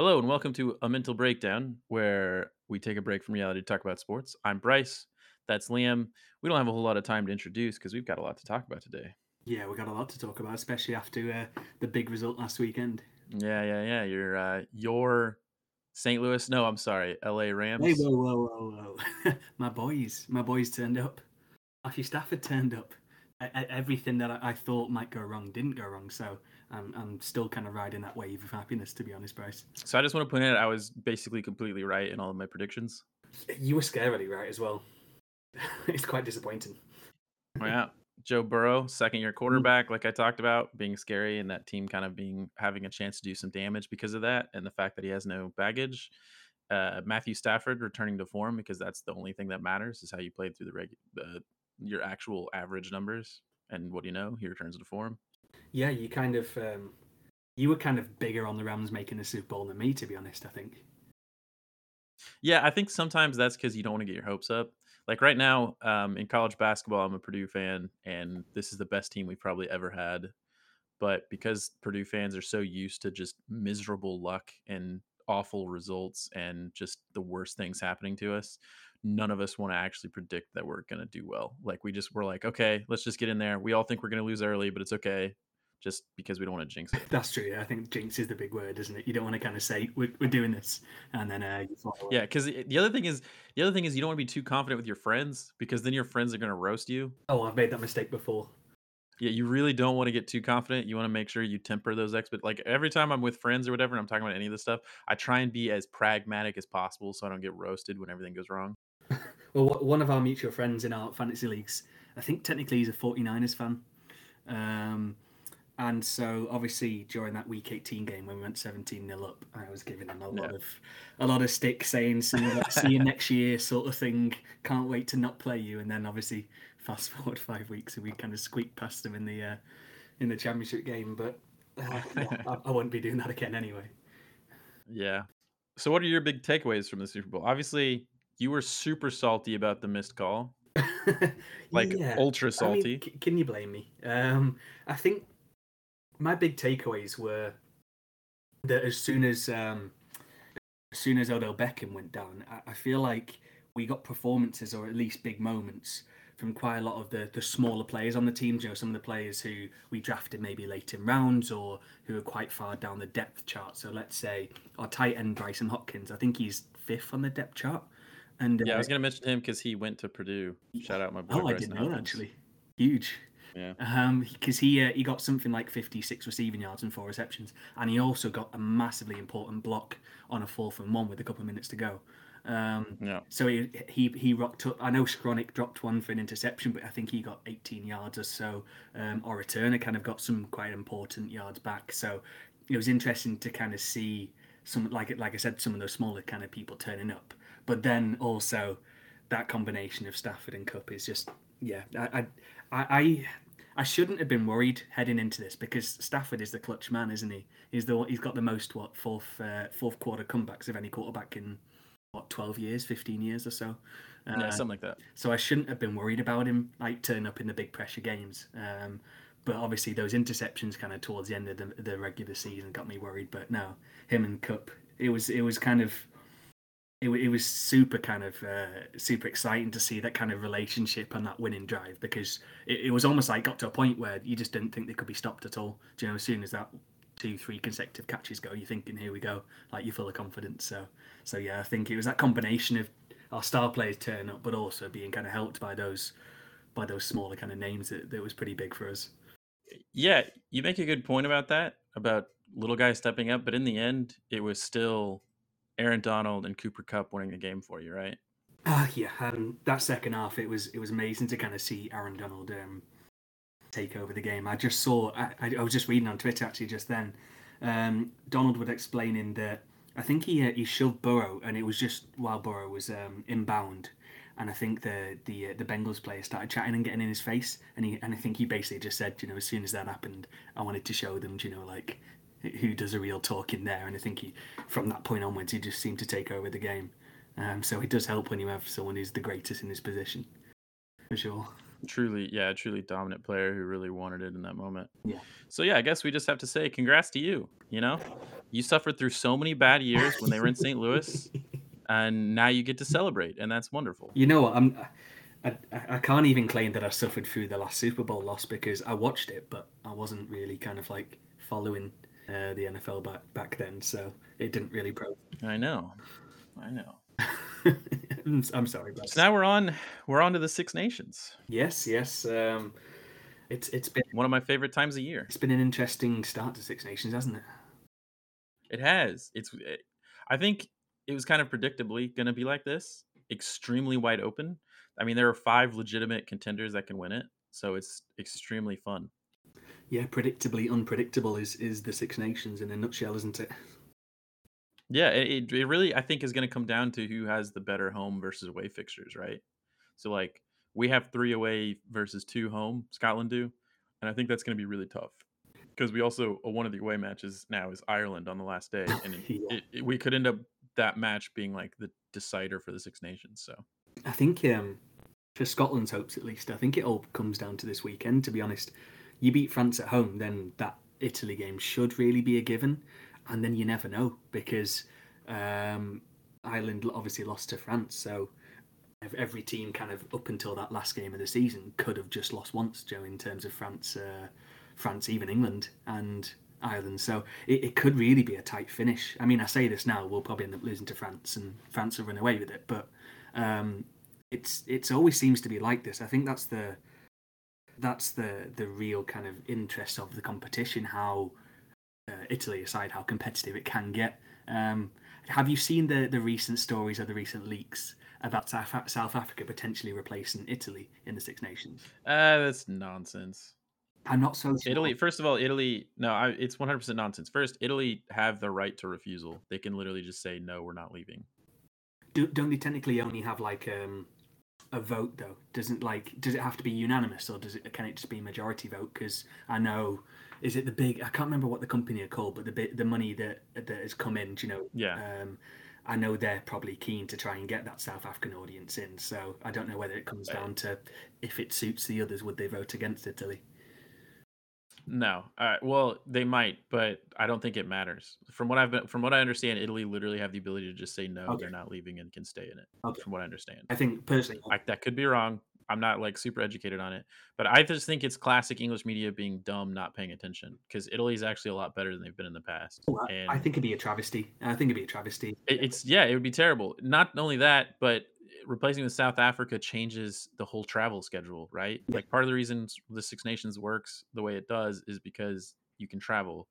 Hello and welcome to A Mental Breakdown, where we take a break from reality to talk about sports. I'm Brice. That's Liam. We don't have a whole lot of time to introduce because we've got a lot to talk about today. Yeah, we got a lot to talk about, especially after uh, the big result last weekend. Yeah, yeah, yeah. Your uh, your St. Louis. No, I'm sorry, L.A. Rams. Hey, whoa, whoa, whoa, whoa! my boys, my boys turned up. Matthew Stafford turned up. I, I, everything that I, I, thought might go wrong didn't go wrong. So I'm I'm still kind of riding that wave of happiness, to be honest, Brice. So I just want to point out I was basically completely right in all of my predictions. You were scarily right as well. it's quite disappointing. yeah. Joe Burrow, second year mm. quarterback, like I talked about, being scary and that team kind of being having a chance to do some damage because of that, and the fact that he has no baggage. Uh, Matthew Stafford returning to form because that's the only thing that matters is how you played through the reg- uh, your actual average numbers. And what do you know? He returns to form. Yeah, you kind of um, you were kind of bigger on the Rams making the Super Bowl than me, to be honest. I think. Yeah, I think sometimes that's because you don't want to get your hopes up like right now um, in college basketball, I'm a Purdue fan, and this is the best team we've probably ever had. But because Purdue fans are so used to just miserable luck and awful results and just the worst things happening to us, none of us want to actually predict that we're going to do well. Like we just we're like, okay, let's just get in there. We all think we're going to lose early, but it's okay just because we don't want to jinx it. That's true. I think jinx is the big word, isn't it? You don't want to kind of say we're, we're doing this and then uh, yeah. Because the other thing is the other thing is you don't want to be too confident with your friends because then your friends are going to roast you. Oh, I've made that mistake before. Yeah, you really don't want to get too confident. You want to make sure you temper those expect. Like every time I'm with friends or whatever, and I'm talking about any of this stuff, I try and be as pragmatic as possible so I don't get roasted when everything goes wrong. well, one of our mutual friends in our fantasy leagues, I think technically he's a 49ers fan. Um, and so obviously during that week 18 game when we went 17 nil up, I was giving them a lot yeah. of a lot of stick saying see you, see you next year sort of thing. Can't wait to not play you. And then obviously fast forward five weeks and we kind of squeaked past them in the uh, in the championship game. But uh, I, I won't be doing that again anyway. Yeah. So what are your big takeaways from the Super Bowl? Obviously, you were super salty about the missed call. like yeah. ultra salty. I mean, c- can you blame me? Um, I think my big takeaways were that as soon as um, as soon as Odell Beckham went down, I, I, feel like we got performances or at least big moments from quite a lot of the the smaller players on the team. You know, some of the players who we drafted maybe late in rounds or who are quite far down the depth chart. So let's say our tight end Brycen Hopkins. I think he's fifth on the depth chart. And yeah, uh, I was going to mention him because he went to Purdue. Shout out my boy. Oh, Brycen I didn't know actually. Huge. Yeah. Um, because he uh, he got something like 56 receiving yards and four receptions, and he also got a massively important block on a fourth and one with a couple of minutes to go. Um, yeah. So he, he he rocked up. I know Skowronek dropped one for an interception, but I think he got 18 yards or so. Um, or returner kind of got some quite important yards back. So it was interesting to kind of see some like like I said, some of those smaller kind of people turning up. But then also that combination of Stafford and Kupp is just yeah. I I I, I shouldn't have been worried heading into this because Stafford is the clutch man, isn't he? He's the he's got the most what fourth uh, fourth quarter comebacks of any quarterback in what twelve years, fifteen years or so. Uh, yeah, something like that. So I shouldn't have been worried about him like turning up in the big pressure games. Um, but obviously those interceptions kind of towards the end of the, the regular season got me worried. But no, him and Kupp, it was it was kind of it, it was super kind of uh, super exciting to see that kind of relationship and that winning drive because it, it was almost like got to a point where you just didn't think they could be stopped at all. Do you know, as soon as that two, three consecutive catches go, you're thinking, here we go, like you're full of confidence. So, so yeah, I think it was that combination of our star players turn up, but also being kind of helped by those by those smaller kind of names that, that was pretty big for us. Yeah, you make a good point about that about little guys stepping up, but in the end, it was still Aaron Donald and Cooper Kupp winning the game for you, right? Uh, yeah, um, that second half it was it was amazing to kind of see Aaron Donald um, take over the game. I just saw I, I was just reading on Twitter actually just then. Um, Donald was explaining that I think he uh, he shoved Burrow and it was just while Burrow was um, inbound, and I think the the uh, the Bengals player started chatting and getting in his face, and he and I think he basically just said, you know, as soon as that happened, I wanted to show them, you know, like who does a real talking there. And I think he, from that point onwards, he just seemed to take over the game. Um, so it does help when you have someone who's the greatest in his position, for sure. Truly, yeah, truly dominant player who really wanted it in that moment. Yeah. So yeah, I guess we just have to say congrats to you. You know, You suffered through so many bad years when they were in St. Louis, and now you get to celebrate, and that's wonderful. You know what? I'm. I, I can't even claim that I suffered through the last Super Bowl loss because I watched it, but I wasn't really kind of like following uh, the NFL back back then, so it didn't really pro. I know, I know. I'm sorry, but so now we're on we're on to the Six Nations. Yes, yes. Um, it's it's been one of my favorite times of year. It's been an interesting start to Six Nations, hasn't it? It has. It's. It, I think it was kind of predictably going to be like this, extremely wide open. I mean, there are five legitimate contenders that can win it, so it's extremely fun. Yeah, predictably unpredictable is is the Six Nations in a nutshell, isn't it? Yeah, it, it really I think is going to come down to who has the better home versus away fixtures, right? So like we have three away versus two home. Scotland do, and I think that's going to be really tough because we also uh, one of the away matches now is Ireland on the last day, and yeah. it, it, we could end up that match being like the decider for the Six Nations. So I think um, for Scotland's hopes, at least, I think it all comes down to this weekend. To be honest, you beat France at home, then that Italy game should really be a given, and then you never know because um, Ireland obviously lost to France, so every team kind of up until that last game of the season could have just lost once, Joe, in terms of France, uh, France, even England and Ireland. So it, it, could really be a tight finish. I mean, I say this now, we'll probably end up losing to France, and France will run away with it. But um, it's it's always seems to be like this. I think that's the that's the the real kind of interest of the competition. How uh, Italy aside, how competitive it can get. Um, have you seen the the recent stories or the recent leaks about South, South Africa potentially replacing Italy in the Six Nations? Uh, that's nonsense. I'm not so sure. Italy. First of all, Italy. No, I, it's 100 percent nonsense. First, Italy have the right to refusal. They can literally just say no, we're not leaving. Do, don't they technically only have like um, a vote though? Doesn't like does it have to be unanimous or does it can it just be majority vote? Because I know is it the big I can't remember what the company are called, but the bit the money that that has come in, you know, yeah. Um, I know they're probably keen to try and get that South African audience in. So I don't know whether it comes down to if it suits the others, would they vote against Italy? No. Uh, well, they might, but I don't think it matters. From what I've been, from what I understand, Italy literally have the ability to just say no, okay. they're not leaving and can stay in it. Okay. From what I understand, I think personally, I, that could be wrong. I'm not like super educated on it, but I just think it's classic English media being dumb, not paying attention. Because Italy is actually a lot better than they've been in the past. Oh, I, I think it'd be a travesty. I think it'd be a travesty. It, it's yeah, it would be terrible. Not only that, but replacing with South Africa changes the whole travel schedule, right? Like part of the reason the Six Nations works the way it does is because you can travel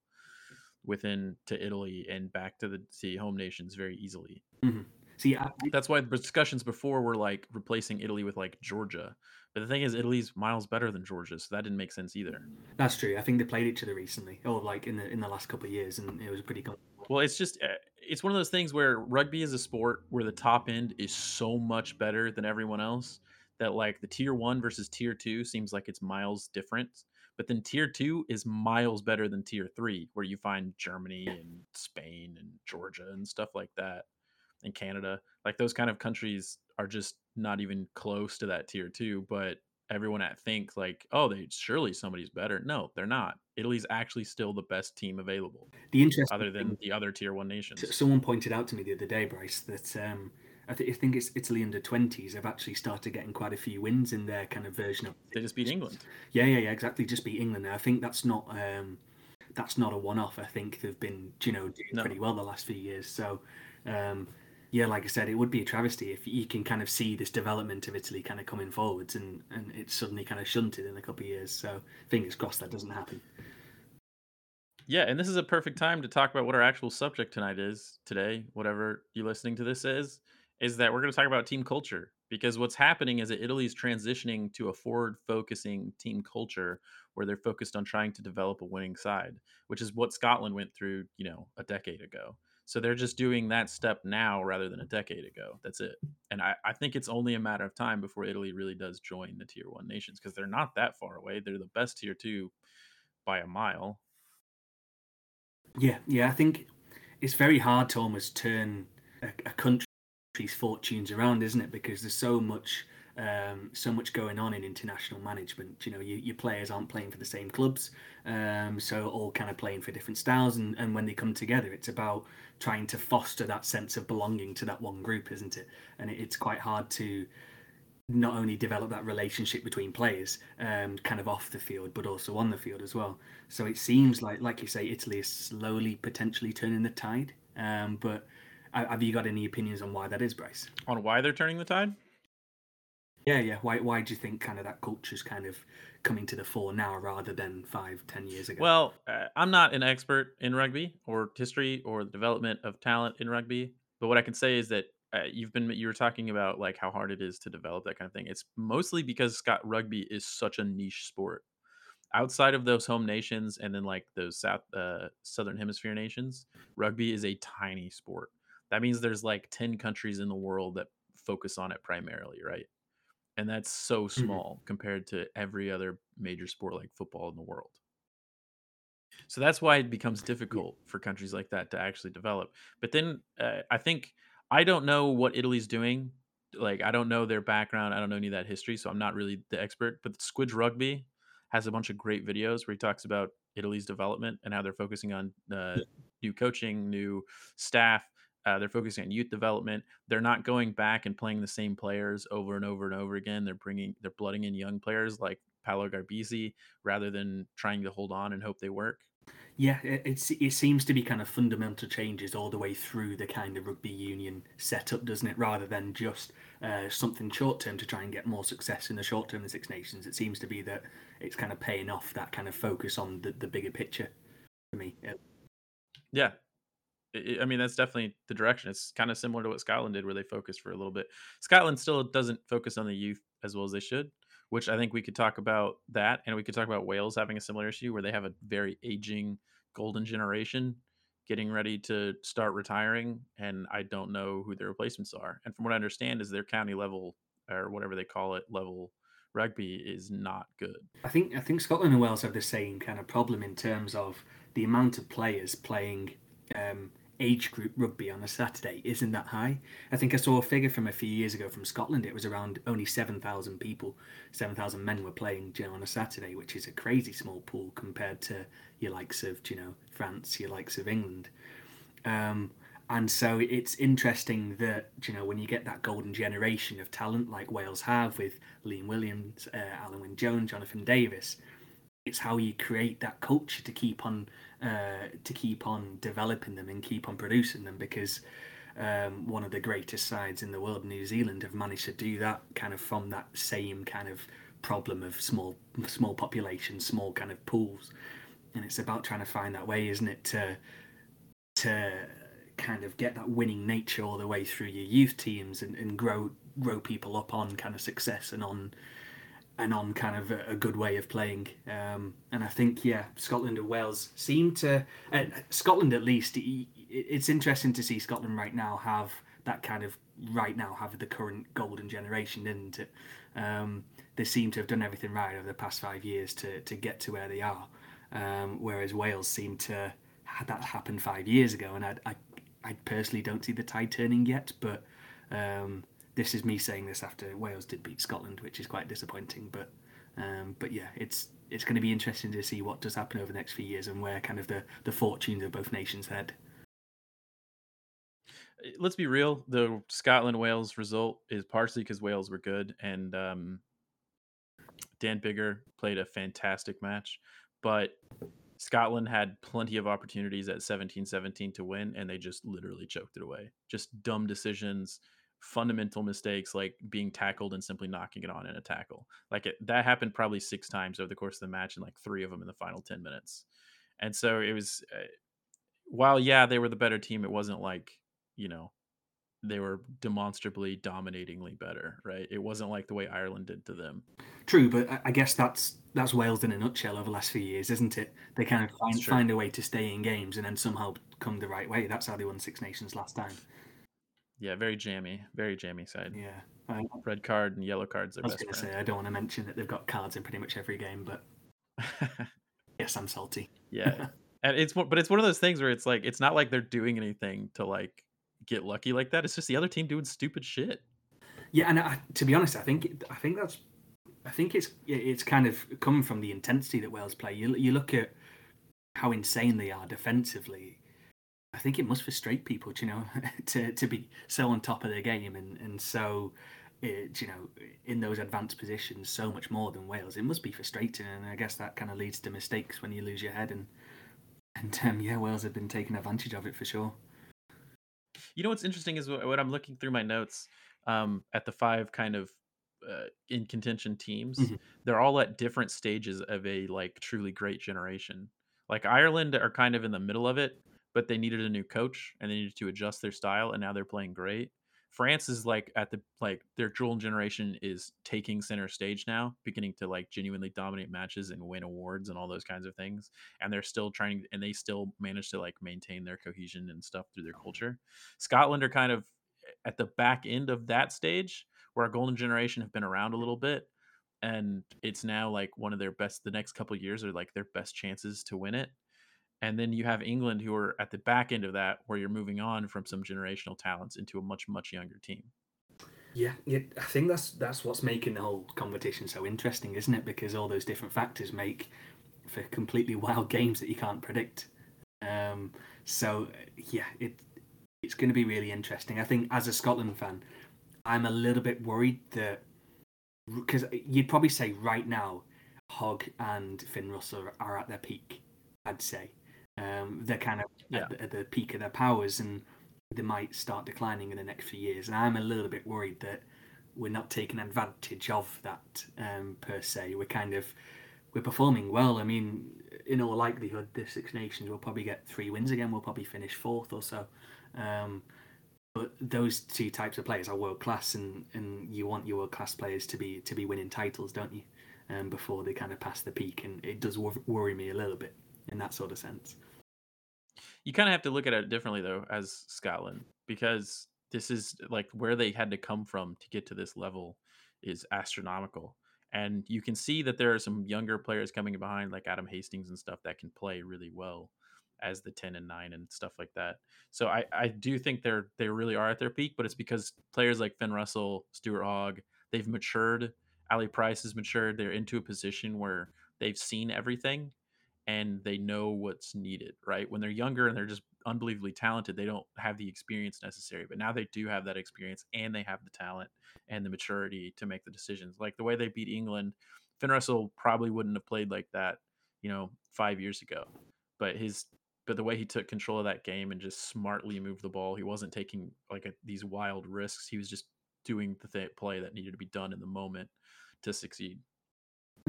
within to Italy and back to the to home nations very easily. Mm-hmm. See, I, that's why the discussions before were like replacing Italy with like Georgia. But the thing is, Italy's miles better than Georgia, so that didn't make sense either. That's true. I think they played each other recently, or like in the in the last couple of years, and it was pretty good. Well, it's just eh, it's one of those things where rugby is a sport where the top end is so much better than everyone else that like the tier 1 versus tier 2 seems like it's miles different. But then tier 2 is miles better than tier 3 where you find Germany and Spain and Georgia and stuff like that and Canada. Like those kind of countries are just not even close to that tier 2, but everyone at think like, oh, they surely somebody's better. No, they're not. Italy's actually still the best team available. The interest, other than the other tier one nations. Someone pointed out to me the other day, Brice, that um, I, th- I, think it's Italy under twenties have actually started getting quite a few wins in their kind of version of. They just beat England. Yeah, yeah, yeah, exactly. Just beat England. I think that's not. Um, that's not a one-off. I think they've been, you know, doing no. pretty well the last few years. So, um, yeah, like I said, it would be a travesty if you can kind of see this development of Italy kind of coming forwards and, and it's suddenly kind of shunted in a couple of years. So fingers crossed that doesn't happen. Yeah, and this is a perfect time to talk about what our actual subject tonight is today, whatever you're listening to this is, is that we're going to talk about team culture because what's happening is that Italy's transitioning to a forward focusing team culture where they're focused on trying to develop a winning side, which is what Scotland went through, you know, a decade ago. So they're just doing that step now rather than a mm. decade ago. That's it. And I, I think it's only a matter of time before Italy really does join the tier one nations because they're not that far away. They're the best tier two by a mile. Yeah, yeah. I think it's very hard to almost turn a, a country's fortunes around, isn't it? Because there's so much um, so much going on in international management. You know, you, your players aren't playing for the same clubs, um, so all kind of playing for different styles. And, and when they come together, it's about trying to foster that sense of belonging to that one group, isn't it? And it, it's quite hard to not only develop that relationship between players, um, kind of off the field, but also on the field as well. So it seems like, like you say, Italy is slowly potentially turning the tide. Um, but have you got any opinions on why that is, Brice? On why they're turning the tide? Yeah, yeah. Why, why do you think kind of that culture's kind of coming to the fore now rather than five, ten years ago? Well, uh, I'm not an expert in rugby or history or the development of talent in rugby, but what I can say is that uh, you've been you were talking about like how hard it is to develop that kind of thing. It's mostly because Scott rugby is such a niche sport. Outside of those home nations and then like those south uh, southern hemisphere nations, rugby is a tiny sport. That means there's like 10 countries in the world that focus on it primarily, right? And that's so Mhm. small compared to every other major sport like football in the world. So that's why it becomes difficult for countries like that to actually develop. But then uh, I think I don't know what Italy's doing. Like I don't know their background. I don't know any of that history, so I'm not really the expert. But Squidge Rugby has a bunch of great videos where he talks about Italy's development and how they're focusing on uh, new coaching, new staff. Uh, they're focusing on youth development. They're not going back and playing the same players over and over and over again. They're bringing, they're blooding in young players like Paolo Garbisi rather than trying to hold on and hope they work. Yeah, it, it seems to be kind of fundamental changes all the way through the kind of rugby union setup, doesn't it? Rather than just uh, something short term to try and get more success in the short term in Six Nations, it seems to be that it's kind of paying off that kind of focus on the, the bigger picture for me. Yeah. Yeah, I mean, that's definitely the direction. It's kind of similar to what Scotland did, where they focused for a little bit. Scotland still doesn't focus on the youth as well as they should, which I think we could talk about that, and we could talk about Wales having a similar issue where they have a very aging golden generation getting ready to start retiring, and I don't know who their replacements are. And from what I understand, is their county level or whatever they call it level rugby is not good. I think I think Scotland and Wales have the same kind of problem in terms of the amount of players playing um, age group rugby on a Saturday isn't that high. I think I saw a figure from a few years ago from Scotland. It was around only seven thousand people, seven thousand men were playing you know, on a Saturday, which is a crazy small pool compared to your likes of you know France, your likes of England. Um, and so it's interesting that you know when you get that golden generation of talent like Wales have with Liam Williams, uh, Alun Wyn Jones, Jonathan Davies, it's how you create that culture to keep on uh, to keep on developing them and keep on producing them because um, one of the greatest sides in the world, New Zealand, have managed to do that kind of from that same kind of problem of small small populations, small kind of pools, and it's about trying to find that way, isn't it, to to kind of get that winning nature all the way through your youth teams and, and grow grow people up on kind of success and on and on kind of a, a good way of playing. Um, and I think yeah, Scotland and Wales seem to uh, Scotland at least. it's interesting to see Scotland right now have that kind of right now have the current golden generation, isn't it? Um, they seem to have done everything right over the past five years to to get to where they are, um, whereas Wales seem to had that happened five years ago, and I, I, I personally don't see the tide turning yet. But um, this is me saying this after Wales did beat Scotland, which is quite disappointing. But um, but yeah, it's it's going to be interesting to see what does happen over the next few years and where kind of the the fortunes of both nations head. Let's be real. The Scotland Wales result is partially because Wales were good and um, Dan Biggar played a fantastic match, but Scotland had plenty of opportunities at 17-17 to win, and they just literally choked it away. Just dumb decisions, fundamental mistakes like being tackled and simply knocking it on in a tackle. Like it, that happened probably six times over the course of the match, and like three of them in the final 10 minutes. And so it was, uh, while yeah, they were the better team, it wasn't like, you know, they were demonstrably dominatingly better, right? It wasn't like the way Ireland did to them. True, but I guess that's that's Wales in a nutshell over the last few years, isn't it? They kind of find find a way to stay in games and then somehow come the right way. That's how they won Six Nations last time. Yeah, very jammy, very jammy side. Yeah, red card and yellow cards are I was going to say I don't want to mention that they've got cards in pretty much every game, but yes, I'm salty. yeah, and it's but it's one of those things where it's like it's not like they're doing anything to like get lucky like that. It's just the other team doing stupid shit. Yeah, and I, to be honest, I think I think that's I think it's it's kind of coming from the intensity that Wales play. You you look at how insane they are defensively. I think it must frustrate people, you know, to to be so on top of their game and and so. It, you know, in those advanced positions, so much more than Wales. It must be frustrating, and I guess that kind of leads to mistakes when you lose your head. And and um, yeah, Wales have been taking advantage of it for sure. You know what's interesting is what I'm looking through my notes um, at the five kind of uh, in contention teams. Mm-hmm. They're all at different stages of a like truly great generation. Like Ireland are kind of in the middle of it, but they needed a new coach and they needed to adjust their style, and now they're playing great. France is like at the like their dual generation is taking center stage now, beginning to like genuinely dominate matches and win awards and all those kinds of things. And they're still trying and they still manage to like maintain their cohesion and stuff through their culture. Scotland are kind of eh, at the back end of that stage where our golden generation have been around a little bit and it's now like one of their best the next couple years are like their best chances to win it and then you have England who are at the back end of that where you're moving on from some generational talents into a much much younger team. Yeah, yeah, I think that's that's what's making the whole competition so interesting, isn't it? Because all those different factors make for completely wild games that you can't predict. Um, so yeah, it it's going to be really interesting. I think as a Scotland fan, I'm a little bit worried that because you'd probably say right now, Hogg and Finn Russell are at their peak. I'd say um, they're kind of yeah. at, the, at, the, peak of their powers, and they might start declining in the next few years. And I'm a little bit worried that we're not taking advantage of that um, per se. We're kind of we're performing well. I mean, in all likelihood, the Six Nations will probably get three wins again. We'll probably finish fourth or so. Um, but those two types of players are world class, and, and you want your world class players to be to be winning titles, don't you? Um, before they kind of pass the peak, and it does worry me a little bit in that sort of sense. You kind of have to look at it differently though, as Scotland, because this is like where they had to come from to get to this level is astronomical. And you can see that there are some younger players coming behind, like Adam Hastings and stuff, that can play really well as the 10 and 9 and stuff like that. So I, I do think they're they really are at their peak, but it's because players like Finn Russell, Stuart Hogg, they've matured. Ali Price has matured. They're into a position where they've seen everything and they know what's needed, right? When they're younger and they're just unbelievably talented, they don't have the experience necessary. But now they do have that experience and they have the talent and the maturity to make the decisions. Like the way they beat England, Finn Russell probably wouldn't have played like that, you know, five years ago. But his but the way he took control of that game and just smartly moved the ball, he wasn't taking like a, these wild risks. He was just doing the th- play that needed to be done in the moment to succeed.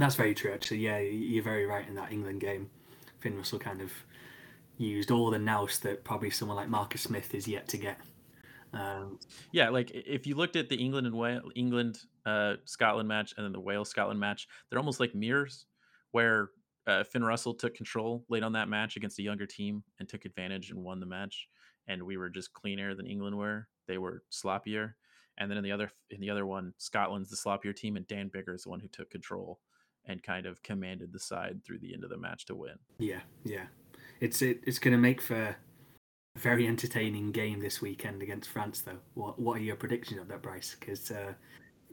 That's very true, actually. Yeah, you're very right in that England game. Finn Russell kind of used all the nous that probably someone like Marcus Smith is yet to get. Um, yeah, like if you looked at the England and Wales, England uh, Scotland match and then the Wales Scotland match, they're almost like mirrors, where uh, Finn Russell took control late on that match against a younger team and took advantage and won the match. And we were just cleaner than England were. They were sloppier. And then in the other in the other one, Scotland's the sloppier team, and Dan Biggar is the one who took control and kind of commanded the side through the end of the match to win. Yeah, yeah, it's it, it's going to make for a very entertaining game this weekend against France. Though, what what are your predictions of that, Brice? Because uh,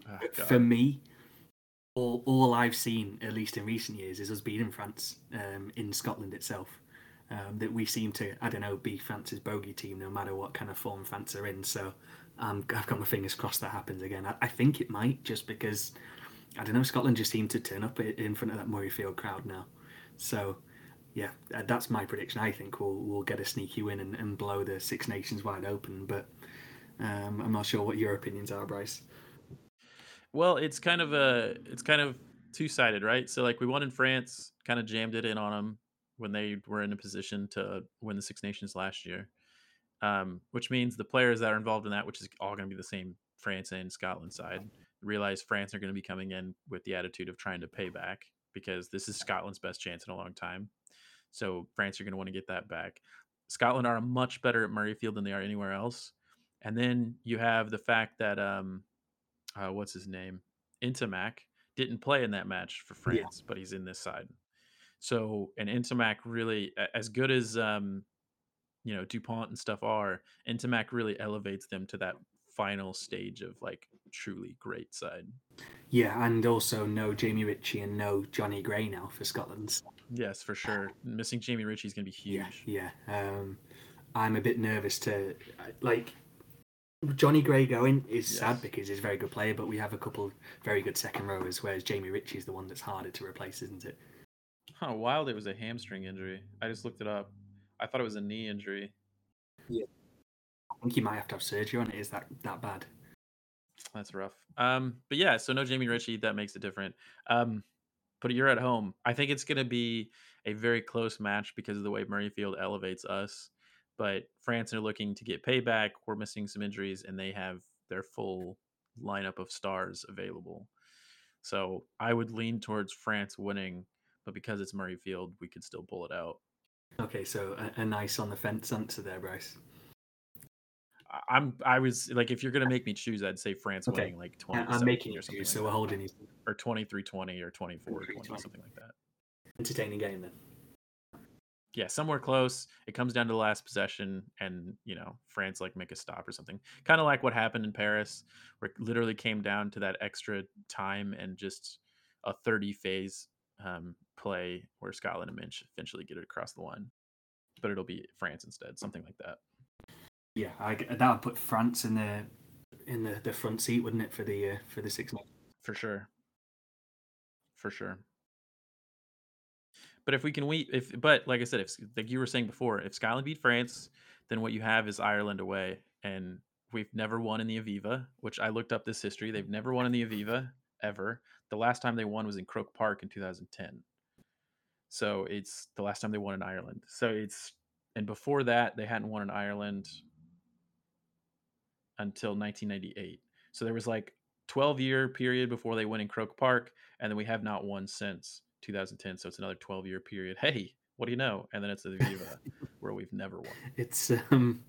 oh, for me, all, all I've seen, at least in recent years, is us beating France um, in Scotland itself. Um, that we seem to, I don't know, be France's bogey team no matter what kind of form France are in. So um, I've got my fingers crossed that happens again. I, I, think it might just because, I don't know, Scotland just seem to turn up in front of that Murrayfield crowd now. So yeah, uh, that's my prediction. I think we'll, we'll get a sneaky win and, and blow the Six Nations wide open. But um, I'm not sure what your opinions are, Bryce. Well, it's kind of a it's kind of two sided, right? So like we won in France, kind of jammed it in on them when they were in a position to win the Six Nations last year. Um, which means the players that are involved in that, which is all going to be the same France and Scotland side, realize France are going to be coming in with the attitude of trying to pay back because this is Scotland's best chance in a long time. So France are going to want to get that back. Scotland are much better at Murrayfield than they are anywhere else. And then you have the fact that um, uh, what's his name, Ntamack, didn't play in that match for France, yeah. but he's in this side. So, and Ntamack really, as good as um, you know Dupont and stuff are, Ntamack really elevates them to that final stage of like truly great side. Yeah, and also no Jamie Ritchie and no Jonny Gray now for Scotland. Yes, for sure. Missing Jamie Ritchie is going to be huge. Yeah, yeah. Um, I'm a bit nervous to like Jonny Gray going is yes. sad because he's a very good player, but we have a couple very good second rowers, whereas Jamie Ritchie is the one that's harder to replace, isn't it? Huh, wild it was a hamstring injury. I just looked it up. I thought it was a knee injury. Yeah. I think he might have to have surgery on it. Is that that bad? That's rough. Um, but yeah, so no Jamie Ritchie, that makes it different. Um, but you're at home. I think it's gonna be a very close match because of the way Murrayfield elevates us. But France are looking to get payback. We're missing some injuries, and they have their full lineup of stars available. So I would lean towards France winning, but because it's Murrayfield, we could still pull it out. Okay, so a, a nice on the fence answer there, Brice. I'm I was like if you're gonna make me choose, I'd say France okay. winning like 20. I'm making you choose, so we're holding you or 23 20 or 24 20, something like that. Entertaining game then. Yeah, somewhere close. It comes down to the last possession, and you know France like make a stop or something. Kind of like what happened in Paris, where it literally came down to that extra time and just a 30 phase um, play where Scotland and Minch eventually get it across the line. But it'll be France instead, something like that. Yeah, I, that would put France in the in the, the front seat, wouldn't it, for the uh, for the six months? For sure. For sure. But if we can we if but like I said, if like you were saying before, if Scotland beat France, then what you have is Ireland away, and we've never won in the Aviva. Which I looked up this history; they've never won in the Aviva ever. The last time they won was in Croke Park in 2010. So it's the last time they won in Ireland. So it's and before that they hadn't won in Ireland until 1998. So there was like 12 year period before they went in Croke Park, and then we have not won since 2010. So it's another 12 year period. Hey, what do you know? And then it's the Viva where we've never won. It's um,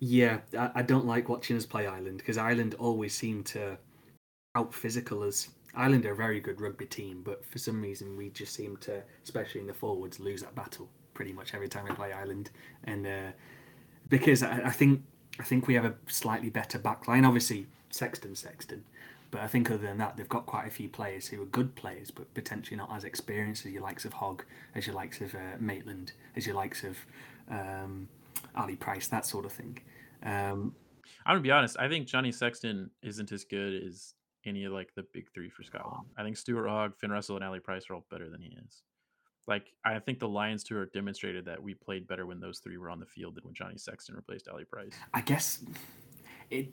yeah, I, I don't like watching us play Ireland because Ireland always seem to out physical us. Ireland are a very good rugby team, but for some reason we just seem to, especially in the forwards, lose that battle pretty much every time we play Ireland. And uh, because I, I think I think we have a slightly better backline. Obviously, Sexton, Sexton. But I think other than that, they've got quite a few players who are good players, but potentially not as experienced as your likes of Hogg, as your likes of uh, Maitland, as your likes of um, Ali Price, that sort of thing. Um, I'm gonna be honest. I think Johnny Sexton isn't as good as any of like the big three for Scotland. I think Stuart Hogg, Finn Russell, and Ali Price are all better than he is like I think the Lions tour demonstrated that we played better when those three were on the field than when Johnny Sexton replaced Ali Price. I guess it.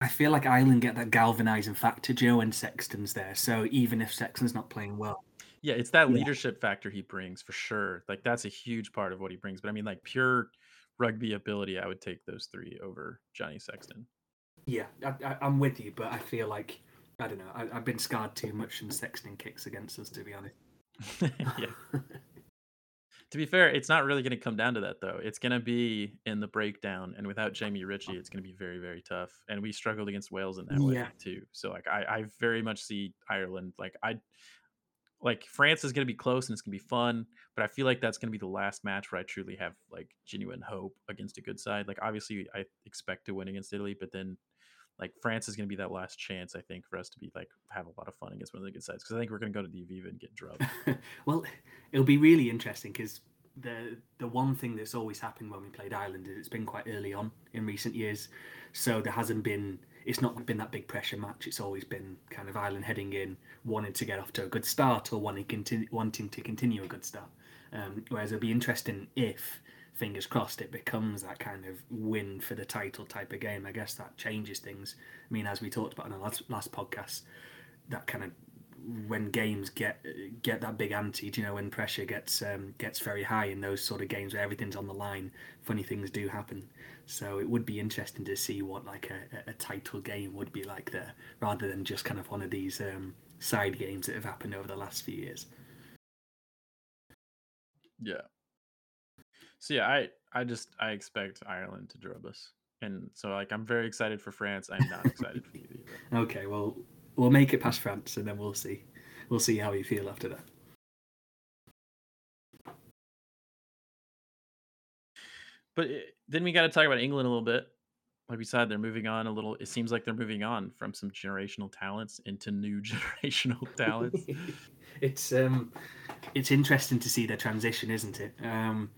I feel like Ireland get that galvanizing factor, Joe, and Sexton's there. So even if Sexton's not playing well, yeah, it's that leadership factor he brings for sure. Like that's a huge part of what he brings. But I mean, like pure rugby ability, I would take those three over Johnny Sexton. Yeah, I, am with you, but I feel like I don't know. I, have been scarred too much from Sexton kicks against us, to be honest. yeah. to be fair, it's not really going to come down to that though. It's going to be in the breakdown, and without Jamie Ritchie, it's going to be very, very tough. And we struggled against Wales in that yeah. way too. So like, I, I very much see Ireland like I like France is going to be close and it's going to be fun, but I feel like that's going to be the last match where I truly have like genuine hope against a good side. Like obviously, I expect to win against Italy, but then like France is going to be that last chance, I think, for us to be like have a lot of fun against one of the good sides because I think we're going to go to the Aviva and get drubbed. well, it'll be really interesting because the the one thing that's always happened when we played Ireland is it's been quite early on in recent years, so there hasn't been it's not been that big pressure match. It's always been kind of Ireland heading in, wanting to get off to a good start or wanting continue, wanting to continue a good start. Um, whereas it'll be interesting if fingers crossed it becomes that kind of win for the title type of game. I guess that changes things. I mean, as we talked about in the last, last podcast, that kind of when games get get that big ante, you know, when pressure gets um, gets very high in those sort of games where everything's on the line, funny things do happen. So it would be interesting to see what like a, a title game would be like there, rather than just kind of one of these um, side games that have happened over the last few years. Yeah, so yeah, I I just I expect Ireland to drub us, and so like I'm very excited for France. I'm not excited for you either. Okay, well we'll make it past France, and then we'll see we'll see how you feel after that. But eh, then we got to talk about England a little bit. like we said, they're moving on a little. It seems like they're moving on from some generational talents into new generational talents. it's um, it's interesting to see the transition, isn't it? Um,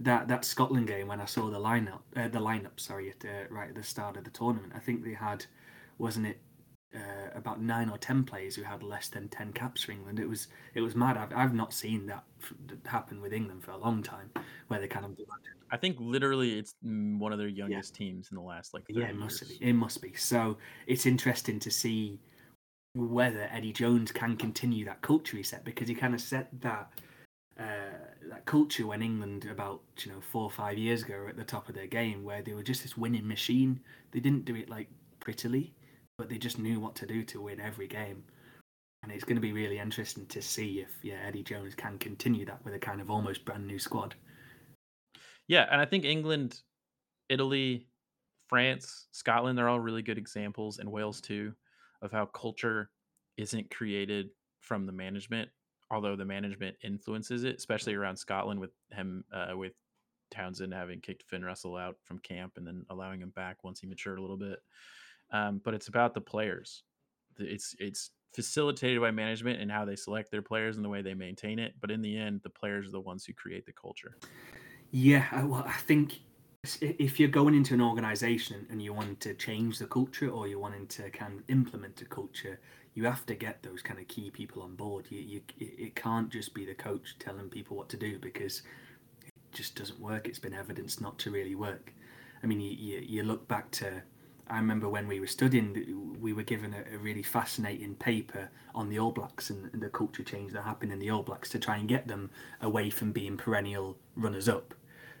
that that Scotland game when I saw the lineup, uh, the lineup, sorry, at, uh, right at the start of the tournament, I think they had, wasn't it, uh, about nine or ten players who had less than ten caps for England. It was it was mad. I've, I've not seen that happen with England for a long time, where they kind of. I think literally it's one of their youngest yeah. teams in the last like. yeah, it must years. be. It must be. So it's interesting to see whether Eddie Jones can continue that culture he set because he kind of set that. That culture when England about you know four or five years ago were at the top of their game, where they were just this winning machine. They didn't do it like prettily but they just knew what to do to win every game. And it's going to be really interesting to see if yeah Eddie Jones can continue that with a kind of almost brand new squad. Yeah, and I think England, Italy, France, Scotland, they're all really good examples, and Wales too, of how culture isn't created from the management, although the management influences it, especially around Scotland with him uh, with Townsend having kicked Finn Russell out from camp and then allowing him back once he matured a little bit um, but it's about the players. It's it's facilitated by management and how they select their players and the way they maintain it. But in the end, the players are the ones who create the culture. Yeah, well, I think if you're going into an organization and you want to change the culture or you're wanting to kind of implement a culture, you have to get those kind of key people on board. You, you, it can't just be the coach telling people what to do because it just doesn't work. It's been evidenced not to really work. I mean, you, you, you look back to I remember when we were studying, we were given a, a really fascinating paper on the All Blacks and, the culture change that happened in the All Blacks to try and get them away from being perennial runners up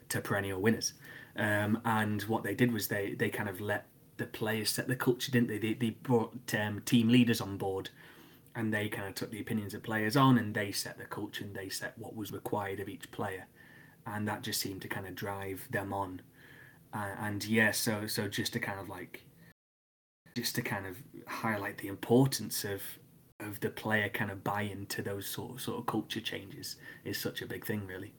to perennial winners. Um, and what they did was they, they kind of let the players set the culture, didn't they? They, they brought um, team leaders on board and they kind of took the opinions of players on and they set the culture and they set what was required of each player. And that just seemed to kind of drive them on uh, and yeah, so so just to kind of like, just to kind of highlight the importance of of the player kind of buy into those sort of, sort of culture changes is such a big thing, really.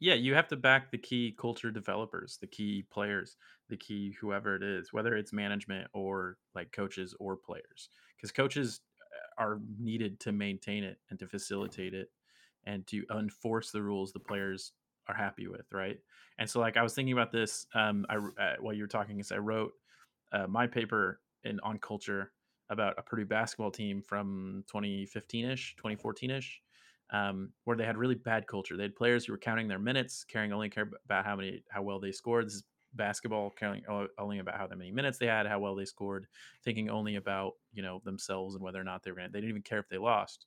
Yeah, you have to back the key culture developers, the key players, the key whoever it is, whether it's management or like coaches or players, because coaches uh, are needed to maintain it and to facilitate it and to enforce the rules the players are happy with, right? And so, like, I was thinking about this um, I, uh, while you were talking, is I wrote uh, my paper in on culture about a Purdue basketball team from 2015ish, 2014ish, um, where they had really bad culture. They had players who were counting their minutes, caring only care about how many, how well they scored. This is basketball, caring only about how many minutes they had, how well they scored, thinking only about you know themselves and whether or not they were. Gonna, they didn't even care if they lost.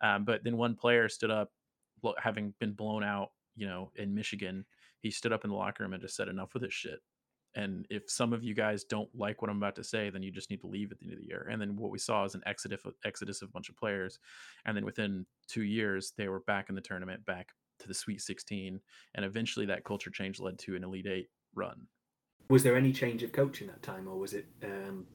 Um, but then one player stood up, having been blown out you know, in Michigan, he stood up in the locker room and just said, enough with this shit. And if some of you guys don't like what I'm about to say, then you just need to leave at the end of the year. And then what we saw is an exodus, exodus of a bunch of players. And then within two years, they were back in the tournament, back to the Sweet 16. And eventually that culture change led to an Elite Eight run. Was there any change of coach in that time, or was it? Um...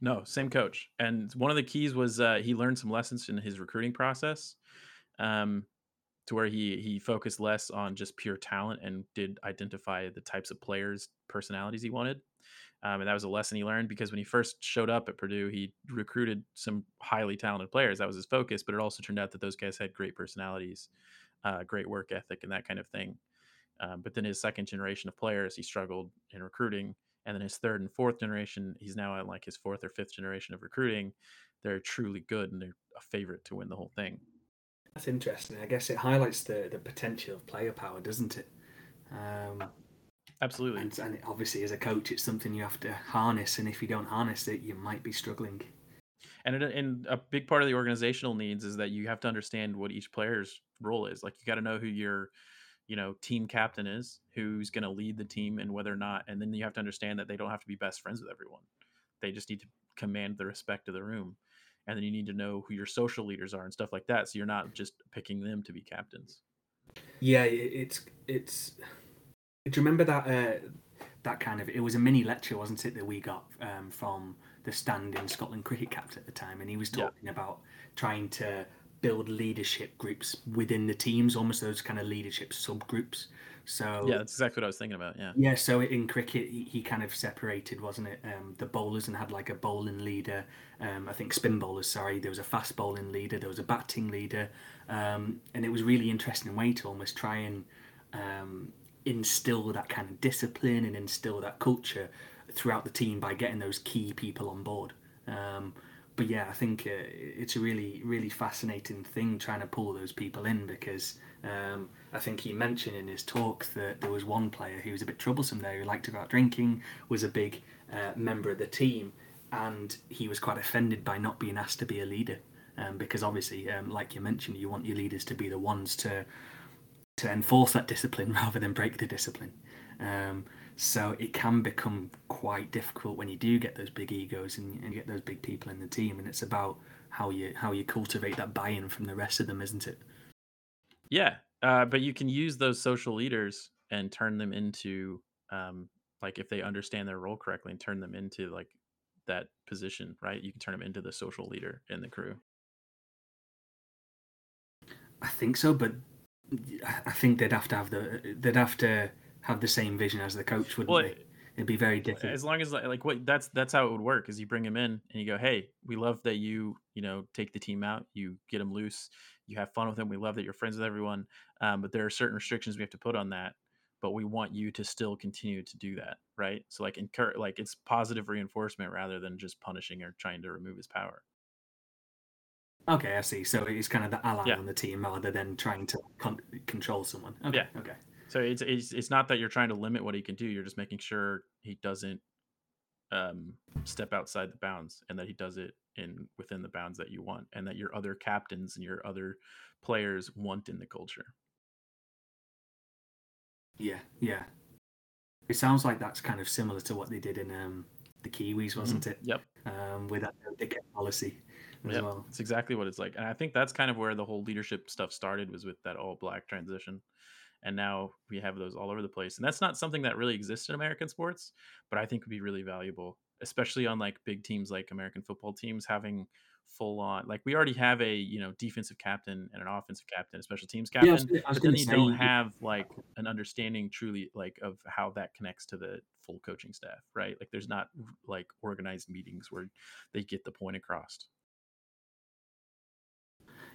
No, same coach. And one of the keys was uh, he learned some lessons in his recruiting process. Um, to where he he focused less on just pure talent and did identify the types of players personalities he wanted um, and that was a lesson he learned because when he first showed up at purdue he recruited some highly talented players that was his focus but it also turned out that those guys had great personalities uh, great work ethic and that kind of thing um, but then his second generation of players he struggled in recruiting and then his third and fourth generation he's now at like his fourth or fifth generation of recruiting they're truly good and they're a favorite to win the whole thing that's interesting. I guess it highlights the the potential of player power, doesn't it? Um, Absolutely. And, and obviously, as a coach, it's something you have to harness, and if you don't harness it, you might be struggling. And it, and a big part of the organizational needs is that you have to understand what each player's role is. Like you got to know who your you know team captain is, who's going to lead the team, and whether or not. And then you have to understand that they don't have to be best friends with everyone. They just need to command the respect of the room and then you need to know who your social leaders are and stuff like that so you're not just picking them to be captains yeah it's it's do you remember that uh that kind of it was a mini lecture wasn't it that we got um, from the standing scotland cricket captain at the time and he was talking yeah. about trying to build leadership groups within the teams, almost those kind of leadership subgroups. So yeah, that's exactly what I was thinking about. Yeah. Yeah. So in cricket, he, he kind of separated, wasn't it? Um, the bowlers and had like a bowling leader. Um, I think spin bowlers. Sorry, there was a fast bowling leader. There was a batting leader, um, and it was really interesting way to almost try and um, instill that kind of discipline and instill that culture throughout the team by getting those key people on board. Um, but yeah, I think uh, it's a really, really fascinating thing trying to pull those people in because um, I think he mentioned in his talk that there was one player who was a bit troublesome there, who liked to go out drinking, was a big uh, member of the team, and he was quite offended by not being asked to be a leader. Um, because obviously, um, like you mentioned, you want your leaders to be the ones to to enforce that discipline rather than break the discipline. Um, so it can become quite difficult when you do get those big egos and, and get those big people in the team, and it's about how you how you cultivate that buy-in from the rest of them, isn't it? Yeah, uh, but you can use those social leaders and turn them into um, like if they understand their role correctly and turn them into like that position, right? You can turn them into the social leader in the crew. I think so, but I think they'd have to have the they'd have to have the same vision as the coach, wouldn't well, they? It'd be very different. As long as like what that's that's how it would work is you bring him in and you go, hey, we love that you you know take the team out, you get them loose, you have fun with them. We love that you're friends with everyone, um, but there are certain restrictions we have to put on that. But we want you to still continue to do that, right? So like incur like it's positive reinforcement rather than just punishing or trying to remove his power. Okay, I see. So it's kind of the ally yeah. on the team rather than trying to con- control someone. Okay, yeah. Okay. So it's, it's it's not that you're trying to limit what he can do. You're just making sure he doesn't um, step outside the bounds, and that he does it in within the bounds that you want, and that your other captains and your other players want in the culture. Yeah, yeah. It sounds like that's kind of similar to what they did in um, the Kiwis, wasn't mm-hmm. it? Yep. Um, with that policy as yep. well. It's exactly what it's like, and I think that's kind of where the whole leadership stuff started was with that all black transition, and now we have those all over the place, and that's not something that really exists in American sports, but I think would be really valuable, especially on like big teams like American football teams having full on like we already have a you know defensive captain and an offensive captain a special teams captain yeah, but then you say, don't have like an understanding truly like of how that connects to the full coaching staff right? Like there's not like organized meetings where they get the point across.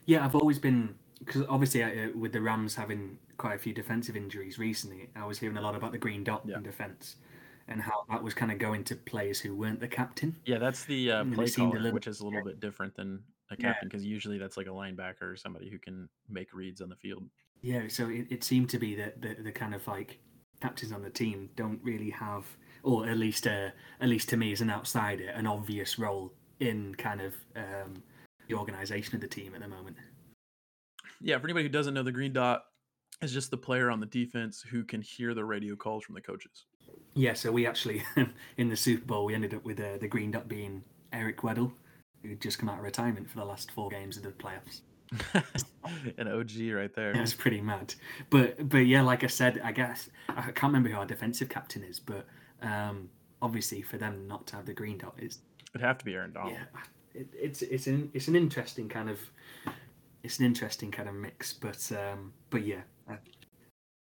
Yeah i've always been because obviously uh, with the rams having quite a few defensive injuries recently i was hearing a lot about the green dot yeah. in defense and how that was kind of going to players who weren't the captain. Yeah, that's the uh, play caller, little, which is a little bit different than a captain because yeah. usually that's like a linebacker or somebody who can make reads on the field. Yeah, so it, it seemed to be that the, the kind of like captains on the team don't really have, or at least uh, at least to me as an outsider, an obvious role in kind of um, the organisation of the team at the moment. Yeah, for anybody who doesn't know, the green dot is just the player on the defense who can hear the radio calls from the coaches. Yeah, so we actually in the Super Bowl we ended up with uh, the green dot being Eric Weddle, who'd just come out of retirement for the last four games of the playoffs. An OG right there. That's pretty mad. But but yeah, like I said, I guess I can't remember who our defensive captain is, but um, obviously for them not to have the green dot is it'd have to be Aaron Donald. Yeah, it, it's it's an it's an interesting kind of it's an interesting kind of mix, but um, but yeah, uh,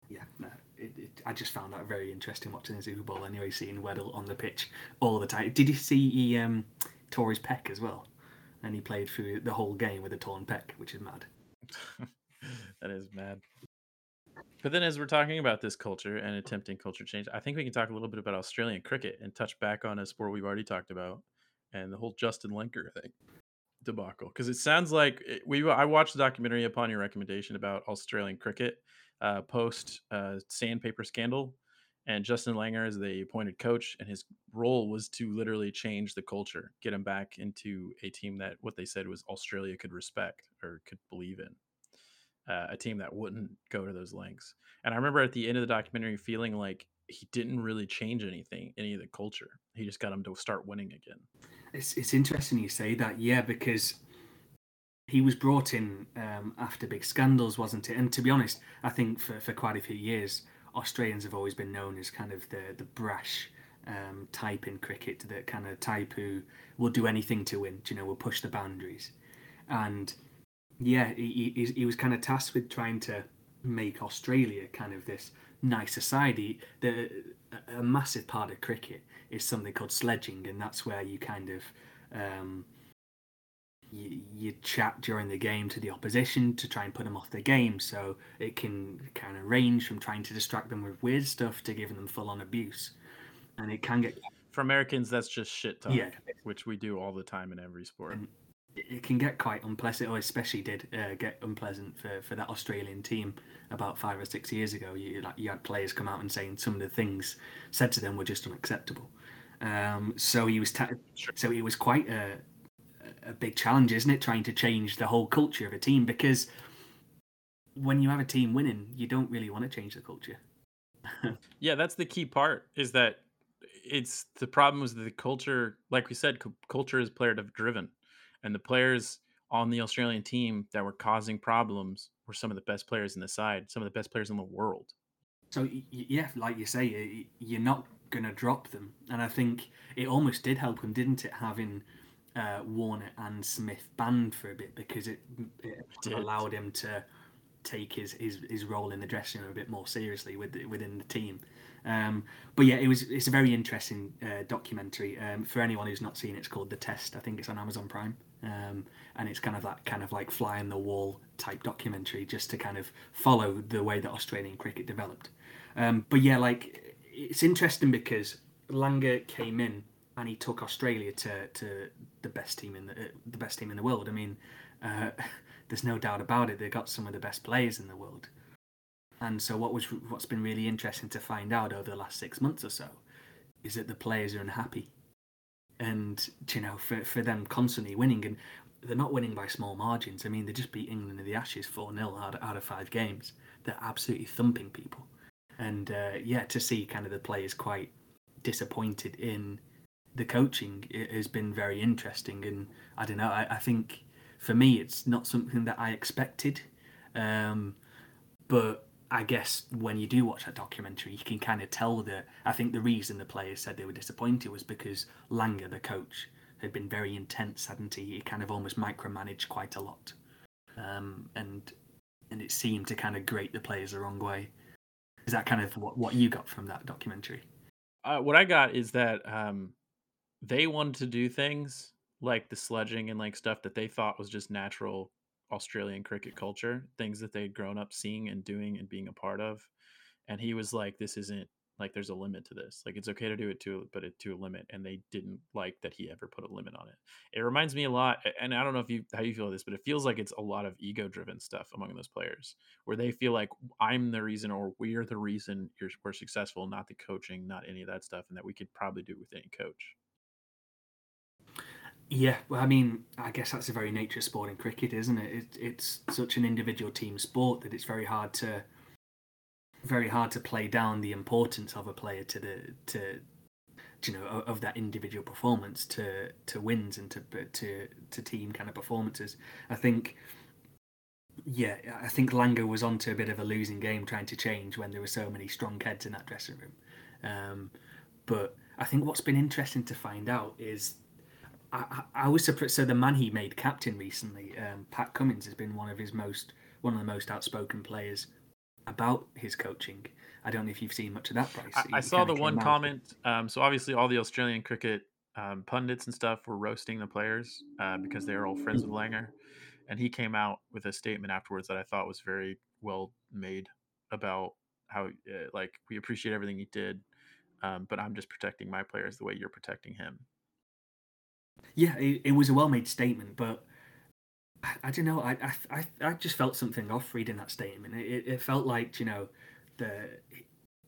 yeah, no, it, it, I just found that very interesting watching the Super Bowl. Anyway, seeing Weddle on the pitch all the time. Did you see he um, tore his as well? And he played through the whole game with a torn pec, which is mad. that is mad. But then, as we're talking about this culture and attempting culture change, I think we can talk a little bit about Australian cricket and touch back on a sport we've already talked about, and the whole Justin Langer thing debacle. Because it sounds like it, we I watched the documentary upon your recommendation about Australian cricket, uh, post uh, sandpaper scandal, and Justin Langer is the appointed coach, and his role was to literally change the culture, get him back into a team that what they said was Australia could respect or could believe in, uh, a team that wouldn't go to those lengths. And I remember at the end of the documentary feeling like he didn't really change anything, any of the culture. He just got them to start winning again. It's it's interesting you say that, yeah, because he was brought in um, after big scandals, wasn't it? And to be honest, I think for, for quite a few years, Australians have always been known as kind of the the brash um, type in cricket, the kind of type who will do anything to win. You know, will push the boundaries. And Yeah, he, he, he was kind of tasked with trying to make Australia kind of this nice society. The a massive part of cricket is something called sledging, and that's where you kind of um, you, you chat during the game to the opposition to try and put them off the game. So it can kind of range from trying to distract them with weird stuff to giving them full on abuse, and it can get. For Americans, that's just shit talk, yeah. which we do all the time in every sport. And it can get quite unpleasant, or especially did uh, get unpleasant for, for that Australian team about five or six years ago. You like you had players come out and saying some of the things said to them were just unacceptable. Um, so he was ta- sure. so it was quite a, a big challenge, isn't it? Trying to change the whole culture of a team because when you have a team winning, you don't really want to change the culture. yeah, that's the key part. Is that it's the problem is the culture, like we said, culture is player driven and the players on the Australian team that were causing problems were some of the best players in the side, some of the best players in the world. So yeah, like you say, you're not going to drop them, and I think it almost did help him, didn't it, having uh, Warner and Smith banned for a bit because it, it allowed him to take his, his his role in the dressing room a bit more seriously with within the team. Um, but yeah, it was it's a very interesting uh, documentary. Um, for anyone who's not seen it, it's called The Test. I think it's on Amazon Prime. Um, and it's kind of that kind of like fly in the wall type documentary just to kind of follow the way that Australian cricket developed. Um, but yeah, like it's interesting because Langer came in and he took Australia to, to the best team in the uh, the best team in the world. I mean, uh, there's no doubt about it. They got some of the best players in the world. And so what was what's been really interesting to find out over the last six months or so is that the players are unhappy and you know for, for them constantly winning and they're not winning by small margins. I mean, they just beat England in the Ashes 4 0 out, out of five games. They're absolutely thumping people. And uh, yeah, to see kind of the players quite disappointed in the coaching it has been very interesting. And I don't know, I, I think for me, it's not something that I expected. Um, but I guess when you do watch that documentary, you can kind of tell that I think the reason the players said they were disappointed was because Langer, the coach, had been very intense, hadn't he? He kind of almost micromanaged quite a lot, um, and and it seemed to kind of grate the players the wrong way. Is that kind of what what you got from that documentary? Uh, what I got is that um, they wanted to do things like the sledging and like stuff that they thought was just natural Australian cricket culture, things that they'd grown up seeing and doing and being a part of. And he was like, "This isn't like there's a limit to this. Like it's okay to do it to, but it to a limit." And they didn't like that he ever put a limit on it. It reminds me a lot, and I don't know if you how you feel about this, but it feels like it's a lot of ego-driven stuff among those players, where they feel like I'm the reason or we're the reason you're we're successful, not the coaching, not any of that stuff, and that we could probably do with any coach. Yeah, well, I mean, I guess that's a very nature of sport in cricket, isn't it? it? It's such an individual team sport that it's very hard to very hard to play down the importance of a player to the to you know of that individual performance to to wins and to to to team kind of performances. I think yeah, I think Langer was onto a bit of a losing game trying to change when there were so many strong heads in that dressing room. Um, but I think what's been interesting to find out is I, I was surprised. So the man he made captain recently, um, Pat Cummins, has been one of his most one of the most outspoken players about his coaching. I don't know if you've seen much of that, Brice. I, I saw the one comment. Um, so obviously, all the Australian cricket um, pundits and stuff were roasting the players uh, because they are all friends with Langer, and he came out with a statement afterwards that I thought was very well made about how uh, like we appreciate everything he did, um, but I'm just protecting my players the way you're protecting him. Yeah, it, it was a well-made statement, but I, I don't know. I, I I just felt something off reading that statement. It, it felt like you know, the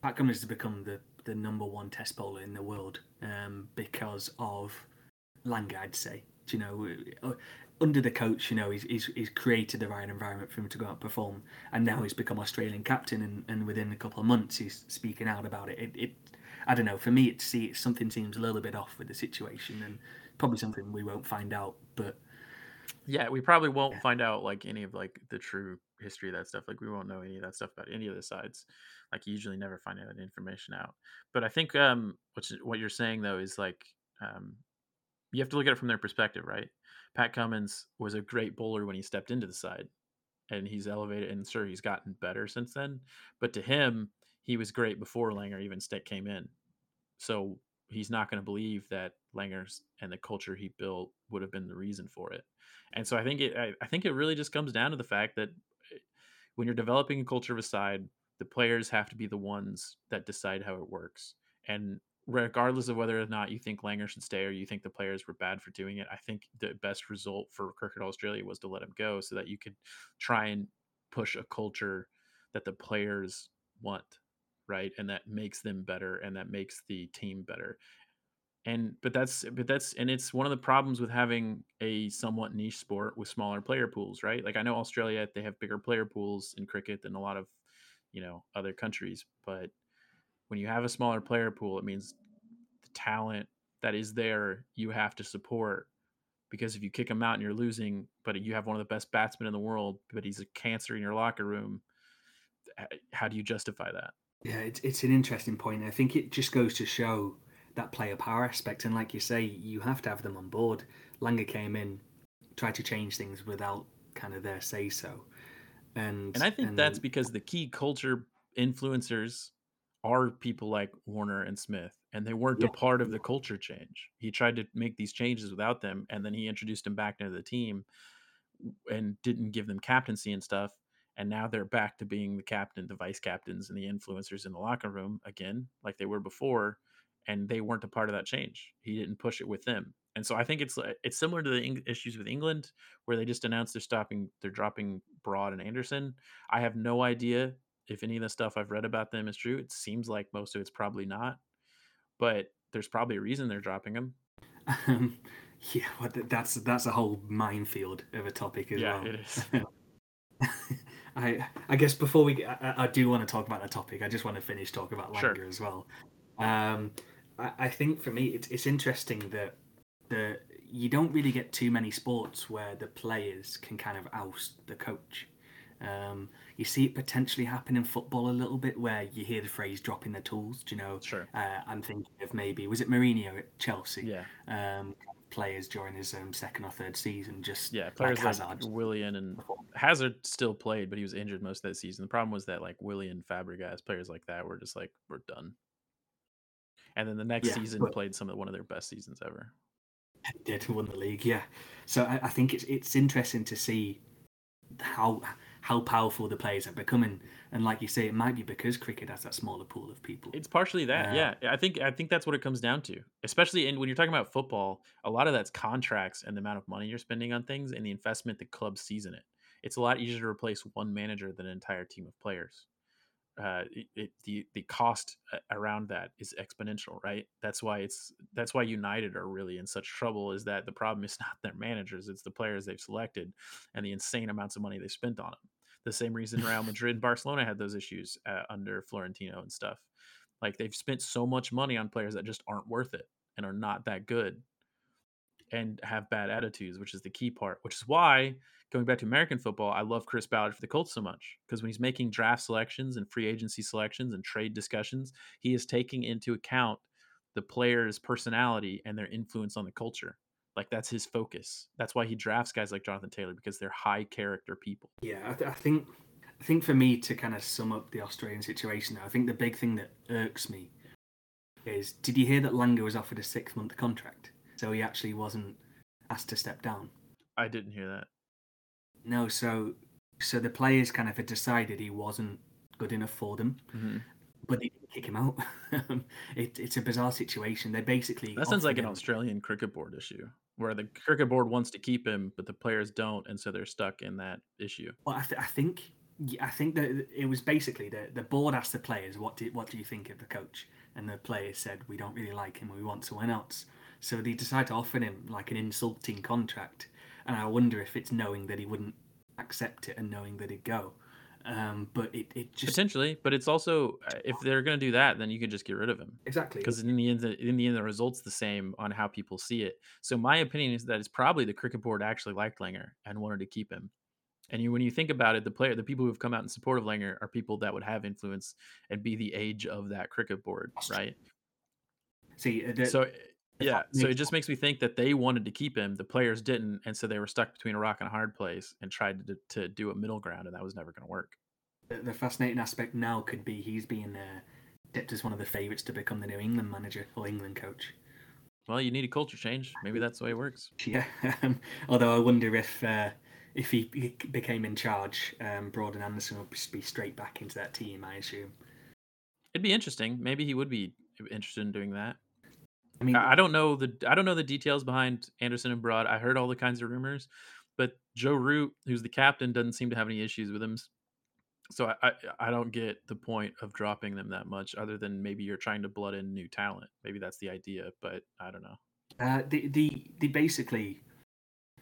Pat Cummins has become the the number one test bowler in the world um, because of Langer. I'd say. Do You know, uh, under the coach, you know, he's, he's, he's created the right environment for him to go out and perform, and now he's become Australian captain, and, and within a couple of months, he's speaking out about it. It, it I don't know. For me, it see something seems a little bit off with the situation, and probably something we won't find out. But yeah, we probably won't yeah. find out like any of like the true history of that stuff. Like we won't know any of that stuff about any of the sides. Like you usually never find that information out. But I think um what what you're saying though is like um you have to look at it from their perspective, right? Pat Cummins was a great bowler when he stepped into the side, and he's elevated, and sure, he's gotten better since then. But to him, he was great before Langer even st- came in. So he's not going to believe that Langer's and the culture he built would have been the reason for it. And so I think it, I, I think it really just comes down to the fact that eh, when you're developing a culture of a side, the players have to be the ones that decide how it works. And regardless of whether or not you think Langer should stay or you think the players were bad for doing it, I think the best result for Cricket Australia was to let him go so that you could try and push a culture that the players want, right? And that makes them better and that makes the team better. And but that's but that's and it's one of the problems with having a somewhat niche sport with smaller player pools, right? Like I know Australia they have bigger player pools in cricket than a lot of, you know, other countries, but when you have a smaller player pool, it means the talent that is there you have to support because if you kick him out and you're losing, but you have one of the best batsmen in the world, but he's a cancer in your locker room, how do you justify that? Yeah, it's it's an interesting point. I think it just goes to show that player power aspect, and like you say, you have to have them on board. Langer came in, tried to change things without kind of their say so, and and I think and that's because the key culture influencers are people like Warner and Smith, and they weren't yeah. a part of the culture change. He tried to make these changes without them, and then he introduced them back into the team and didn't give them captaincy and stuff. And now they're back to being the captain, the vice captains, and the influencers in the locker room again, like they were before. And they weren't a part of that change. He didn't push it with them. And so I think it's it's similar to the issues with England, where they just announced they're stopping, they're dropping Broad and Anderson. I have no idea if any of the stuff I've read about them is true. It seems like most of it's probably not, but there's probably a reason they're dropping them. Um, yeah, well, that's that's a whole minefield of a topic as yeah, well. it is. I I guess before we, I, I, do want to talk about the topic. I just want to finish talking about Langer sure. as well. Um, I, I think for me, it's it's interesting that the you don't really get too many sports where the players can kind of oust the coach. Um, you see it potentially happen in football a little bit, where you hear the phrase "dropping the tools." Do you know? Sure. Uh, I'm thinking of maybe was it Mourinho at Chelsea? Yeah. Um, players during his um, second or third season, just yeah, players like, like Willian and Hazard still played, but he was injured most of that season. The problem was that like Willian, Fabregas, players like that were just like we're done. And then the next yeah, season but, played some of one of their best seasons ever. Did won the league, yeah. So I, I think it's it's interesting to see how how powerful the players are becoming. And like you say, it might be because cricket has that smaller pool of people. It's partially that, uh, yeah. I think I think that's what it comes down to. Especially in when you're talking about football, a lot of that's contracts and the amount of money you're spending on things and the investment the club sees in it. It's a lot easier to replace one manager than an entire team of players. Uh, it, it, the the cost around that is exponential, right? That's why it's that's why United are really in such trouble. Is that the problem is not their managers, it's the players they've selected, and the insane amounts of money they spent on them the same reason Real Madrid and Barcelona had those issues uh, under Florentino and stuff. Like they've spent so much money on players that just aren't worth it and are not that good and have bad attitudes, which is the key part. Which is why going back to American football, I love Chris Ballard for the Colts so much because when he's making draft selections and free agency selections and trade discussions, he is taking into account the player's personality and their influence on the culture. Like that's his focus. That's why he drafts guys like Jonathan Taylor because they're high character people. Yeah, I, th- I think I think for me to kind of sum up the Australian situation, I think the big thing that irks me is: did you hear that Langer was offered a six month contract, so he actually wasn't asked to step down? I didn't hear that. No, so so the players kind of had decided he wasn't good enough for them, mm-hmm. but they didn't kick him out. it, it's a bizarre situation. They basically that sounds like an Australian cricket board issue where the cricket board wants to keep him, but the players don't, and so they're stuck in that issue. Well, I, th- I think I think that it was basically the the board asked the players, "What do what do you think of the coach?" And the players said, "We don't really like him. We want someone else." So they decided to offer him like an insulting contract, and I wonder if it's knowing that he wouldn't accept it and knowing that he'd go. Um, but it, it just potentially, but it's also uh, if they're going to do that, then you can just get rid of him. Exactly, because in the end, the, in the end, the result's the same on how people see it. So my opinion is that it's probably the cricket board actually liked Langer and wanted to keep him. And you, when you think about it, the player, the people who have come out in support of Langer are people that would have influence and be the age of that cricket board, right? See, uh, the, so Yeah, so it just makes me think that they wanted to keep him, the players didn't, and so they were stuck between a rock and a hard place and tried to to do a middle ground, and that was never going to work. The, the, fascinating aspect now could be he's being uh, dipped as one of the favourites to become the new England manager or England coach. Well, you need a culture change. Maybe that's the way it works. Yeah, although I wonder if uh, if he became in charge, um, Broad and Anderson would be straight back into that team. I assume. It'd be interesting. Maybe he would be interested in doing that. I mean, I don't know the I don't know the details behind Anderson and Broad. I heard all the kinds of rumors, but Joe Root, who's the captain, doesn't seem to have any issues with him. So I, I, I don't get the point of dropping them that much, other than maybe you're trying to blood in new talent. Maybe that's the idea, but I don't know. Uh, the the the basically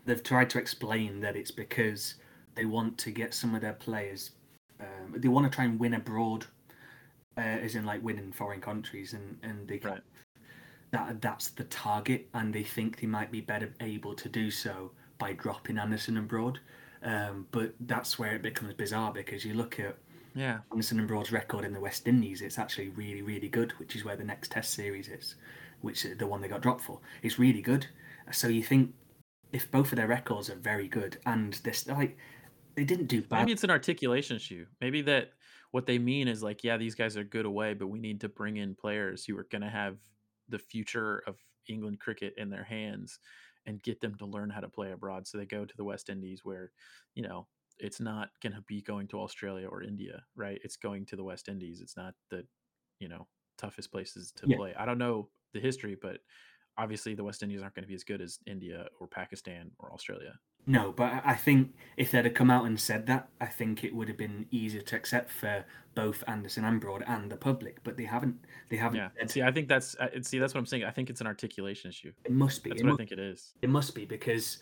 they've tried to explain that it's because they want to get some of their players. Um, they want to try and win abroad, uh, as in like win in foreign countries, and and they right that that's the target, and they think they might be better able to do so by dropping Anderson and Broad. Um, but that's where it becomes bizarre because you look at yeah Anderson and Broad's record in the West Indies; it's actually really, really good, which is where the next Test series is, which is the one they got dropped for. It's really good. So you think if both of their records are very good and they're like they didn't do bad. Maybe it's an articulation issue. Maybe that what they mean is like, yeah, these guys are good away, but we need to bring in players who are going to have the future of England cricket in their hands and get them to learn how to play abroad. So they go to the West Indies where, you know, it's not going to be going to Australia or India, right? It's going to the West Indies. It's not the, you know, toughest places to yeah. play. I don't know the history, but obviously the West Indies aren't going to be as good as India or Pakistan or Australia. No, but I think if they'd have come out and said that, I think it would have been easier to accept for both Anderson and Broad and the public. But they haven't. They haven't. Yeah. Said, see, I think that's see that's what I'm saying. I think it's an articulation issue. It must be. That's it what must, I think it is. It must be because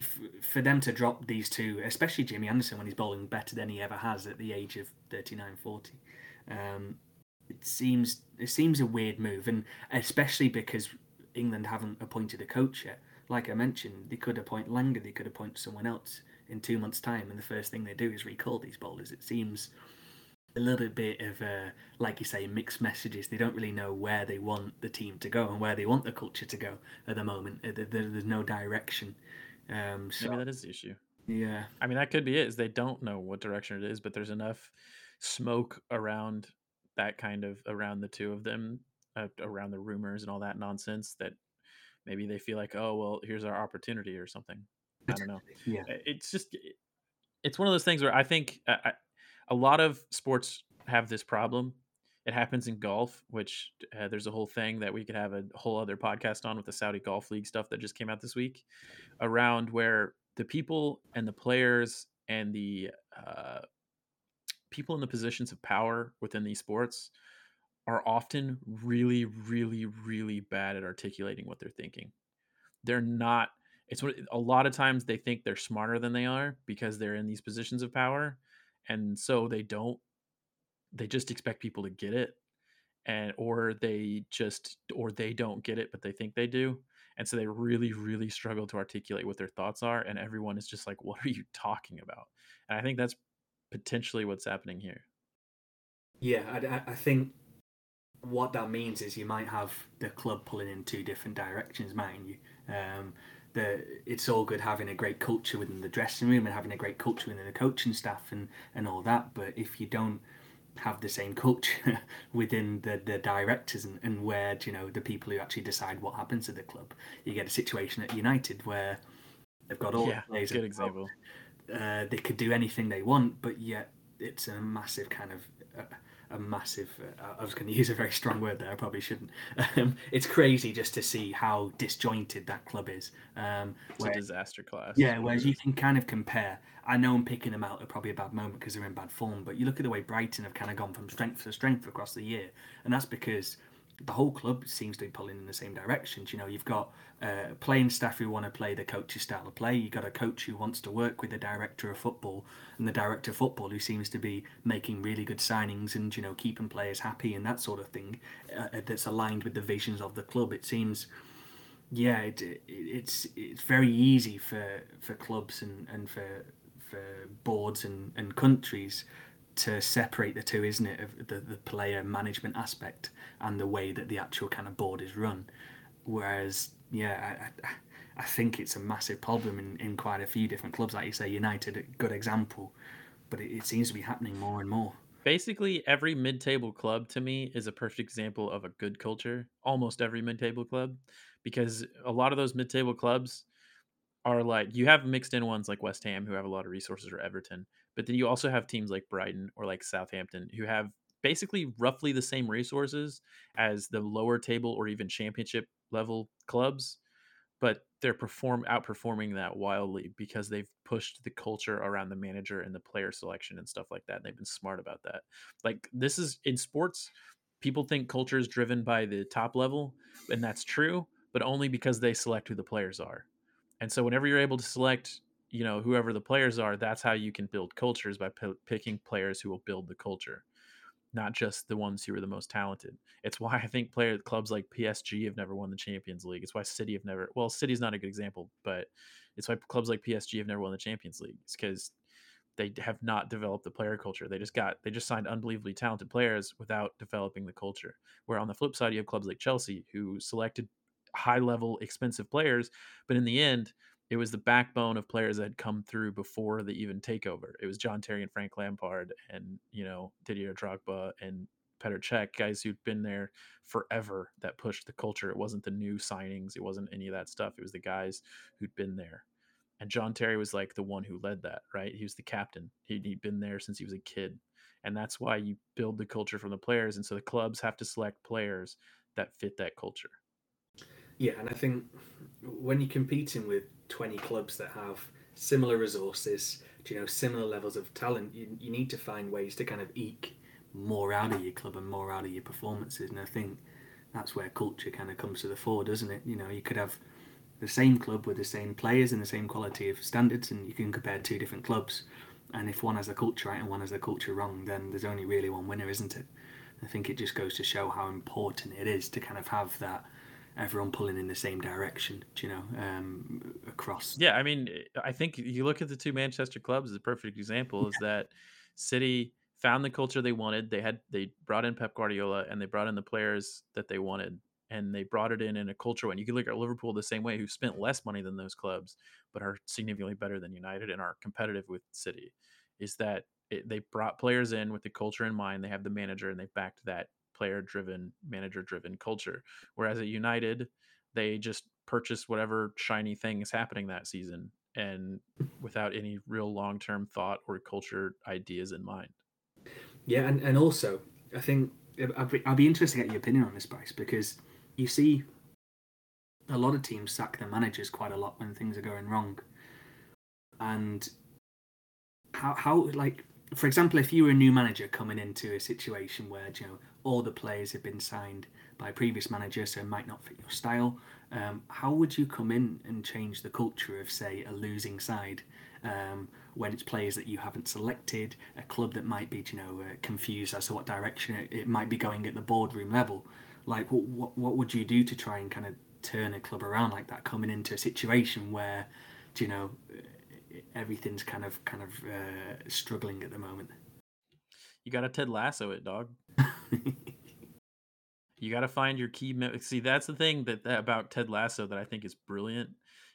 f- for them to drop these two, especially Jimmy Anderson when he's bowling better than he ever has at the age of 39, 40, um, it seems it seems a weird move, and especially because England haven't appointed a coach yet like I mentioned, they could appoint Langer, they could appoint someone else in two months' time, and the first thing they do is recall these bowlers. It seems a little bit of, uh, like you say, mixed messages. They don't really know where they want the team to go and where they want the culture to go at the moment. Uh, there's no direction. Um, so, Maybe that is the issue. Yeah. I mean, that could be it. Is they don't know what direction it is, but there's enough smoke around that kind of around the two of them, uh, around the rumors and all that nonsense that maybe they feel like, oh well, here's our opportunity or something. I don't know. Yeah, it's just it's one of those things where I think I, a lot of sports have this problem. It happens in golf, which uh, there's a whole thing that we could have a whole other podcast on with the Saudi Golf League stuff that just came out this week, around where the people and the players and the uh, people in the positions of power within these sports are often really, really, really bad at articulating what they're thinking. They're not. It's what a lot of times they think they're smarter than they are because they're in these positions of power, and so they don't. They just expect people to get it, and or they just or they don't get it, but they think they do, and so they really, really struggle to articulate what their thoughts are, and everyone is just like, "What are you talking about?" And I think that's potentially what's happening here. Yeah, I, I think what that means is you might have the club pulling in two different directions, mightn't you? Um, the it's all good having a great culture within the dressing room and having a great culture within the coaching staff and and all that, but if you don't have the same culture within the, the directors and, and where you know the people who actually decide what happens to the club, you get a situation at United where they've got all yeah, the players. Good example. Uh, they could do anything they want, but yet it's a massive kind of uh, a massive. Uh, I was going to use a very strong word there. I probably shouldn't. Um, it's crazy just to see how disjointed that club is. Um, it's where, a disaster class. Yeah, whereas you can kind of compare. I know I'm picking them out at probably a bad moment because they're in bad form, but you look at the way Brighton have kind of gone from strength to strength across the year, and that's because the whole club seems to be pulling in the same directions. You know, you've got uh, playing staff who want to play the coach's style of play. You've got a coach who wants to work with the director of football, and the director of football who seems to be making really good signings and you know keeping players happy and that sort of thing. Uh, uh that's aligned with the visions of the club. It seems, yeah, it, it, it's it's very easy for for clubs and and for for boards and, and countries to separate the two, isn't it? Of the, the player management aspect and the way that the actual kind of board is run. Whereas, yeah, I, I, think it's a massive problem in, in quite a few different clubs. Like you say, United, a good example, but it, it seems to be happening more and more. Basically, every mid-table club to me is a perfect example of a good culture. Almost every mid-table club, because a lot of those mid-table clubs are like you have mixed in ones like West Ham who have a lot of resources or Everton, but then you also have teams like Brighton or like Southampton who have basically roughly the same resources as the lower table or even championship level clubs but they're perform outperforming that wildly because they've pushed the culture around the manager and the player selection and stuff like that. And they've been smart about that. Like this is in sports, people think culture is driven by the top level, and that's true, but only because they select who the players are. And so whenever you're able to select, you know, whoever the players are, that's how you can build cultures by p- picking players who will build the culture not just the ones who are the most talented. It's why I think player clubs like PSG have never won the Champions League. It's why City have never. Well, City's not a good example, but it's why clubs like PSG have never won the Champions League. It's because they have not developed the player culture. They just got they just signed unbelievably talented players without developing the culture. Where on the flip side, you have clubs like Chelsea who selected high level expensive players, but in the end it was the backbone of players that had come through before the even takeover. It was John Terry and Frank Lampard and, you know, Didier Drogba and Petr Cech, guys who'd been there forever that pushed the culture. It wasn't the new signings, it wasn't any of that stuff. It was the guys who'd been there. And John Terry was like the one who led that, right? He was the captain. He'd, he'd been there since he was a kid. And that's why you build the culture from the players. And so the clubs have to select players that fit that culture. Yeah, and I think when you're competing with 20 clubs that have similar resources, you know, similar levels of talent, you, you need to find ways to kind of eke more out of your club and more out of your performances. And I think that's where culture kind of comes to the fore, doesn't it? You know, you could have the same club with the same players and the same quality of standards, and you can compare two different clubs. And if one has the culture right and one has the culture wrong, then there's only really one winner, isn't it? I think it just goes to show how important it is to kind of have that everyone pulling in the same direction, you know, um, across. Yeah, I mean, I think you look at the two Manchester clubs as a perfect example. Is that City found the culture they wanted. They had they brought in Pep Guardiola and they brought in the players that they wanted, and they brought it in in a culture. And you can look at Liverpool the same way, who spent less money than those clubs, but are significantly better than United and are competitive with City. Is that it, they brought players in with the culture in mind. They have the manager and they backed that player driven, manager driven culture. Whereas at United, they just purchase whatever shiny thing is happening that season and without any real long term thought or culture ideas in mind. Yeah, and, and also, I think uh, I'd be, I'd be interested to get your opinion on this, Brice, because you see a lot of teams sack their managers quite a lot when things are going wrong. And how, how like, for example, if you were a new manager coming into a situation where, you know, all the players have been signed by a previous manager, so might not fit your style. Um, how would you come in and change the culture of, say, a losing side um, when it's players that you haven't selected, a club that might be, you know, uh, confused as to what direction it, it, might be going at the boardroom level? Like, what, what what would you do to try and kind of turn a club around like that, coming into a situation where, you know, everything's kind of kind of uh, struggling at the moment? You got to Ted Lasso it, dog. you got to find your key. Me- See, that's the thing that, that about Ted Lasso that I think is brilliant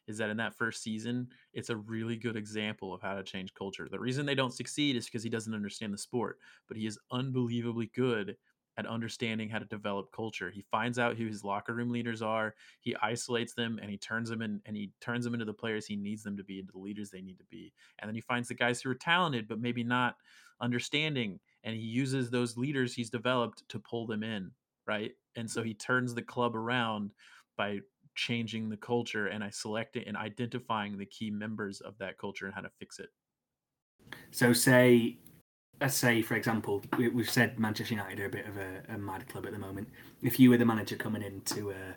is that in that first season, it's a really good example of how to change culture. The reason they don't succeed is because he doesn't understand the sport, but he is unbelievably good at understanding how to develop culture. He finds out who his locker room leaders are, he isolates them and he turns them in and he turns them into the players he needs them to be, into the leaders they need to be. And then he finds the guys who are talented but maybe not understanding and he uses those leaders he's developed to pull them in right? And so he turns the club around by changing the culture and i select it and identifying the key members of that culture and how to fix it. So say let's say for example we, have said manchester united are a bit of a, a, mad club at the moment. If you were the manager coming into uh,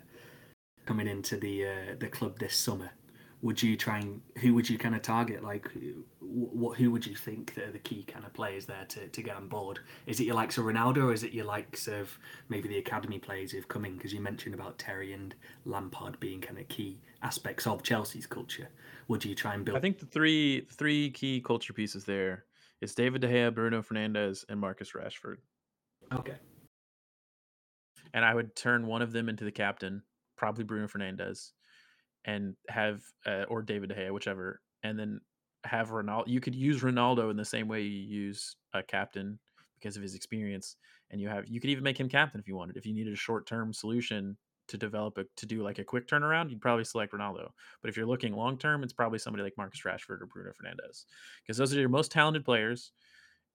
coming into the uh, the club this summer would you try and who would you kind of target? Like, what who would you think that are the key kind of players there to, to get on board? Is it your likes of Ronaldo, or is it your likes of maybe the academy players who've come in? Because you mentioned about Terry and Lampard being kind of key aspects of Chelsea's culture. Would you try and build? I think the three three key culture pieces there is David De Gea, Bruno Fernandes, and Marcus Rashford. Okay. And I would turn one of them into the captain probably Bruno Fernandes, and have uh, or David De Gea, whichever, and then have Ronaldo. You could use Ronaldo in the same way you use a captain because of his experience, and you have you could even make him captain if you wanted. If you needed a short term solution to develop a to do like a quick turnaround, you'd probably select Ronaldo. But if you're looking long term, it's probably somebody like Marcus Rashford or Bruno Fernandes because those are your most talented players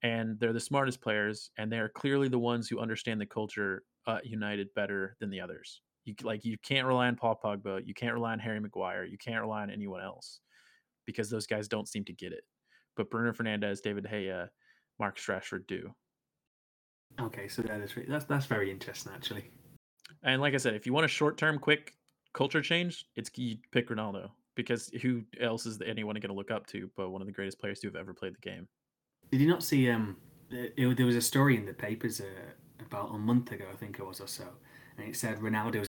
and they're the smartest players and they're clearly the ones who understand the culture uh, United better than the others. You like you can't rely on Paul Pogba, you can't rely on Harry Maguire, you can't rely on anyone else because those guys don't seem to get it. But Bruno Fernandes, David De Mark Marcus Rashford do. Okay, so that's that's that's very interesting actually. And like I said, if you want a short term, quick culture change, it's you pick Ronaldo because who else is anyone going to look up to but one of the greatest players to have ever played the game? Did you not see? Um, it, there was a story in the papers uh, about a month ago, I think it was or so, and it said Ronaldo was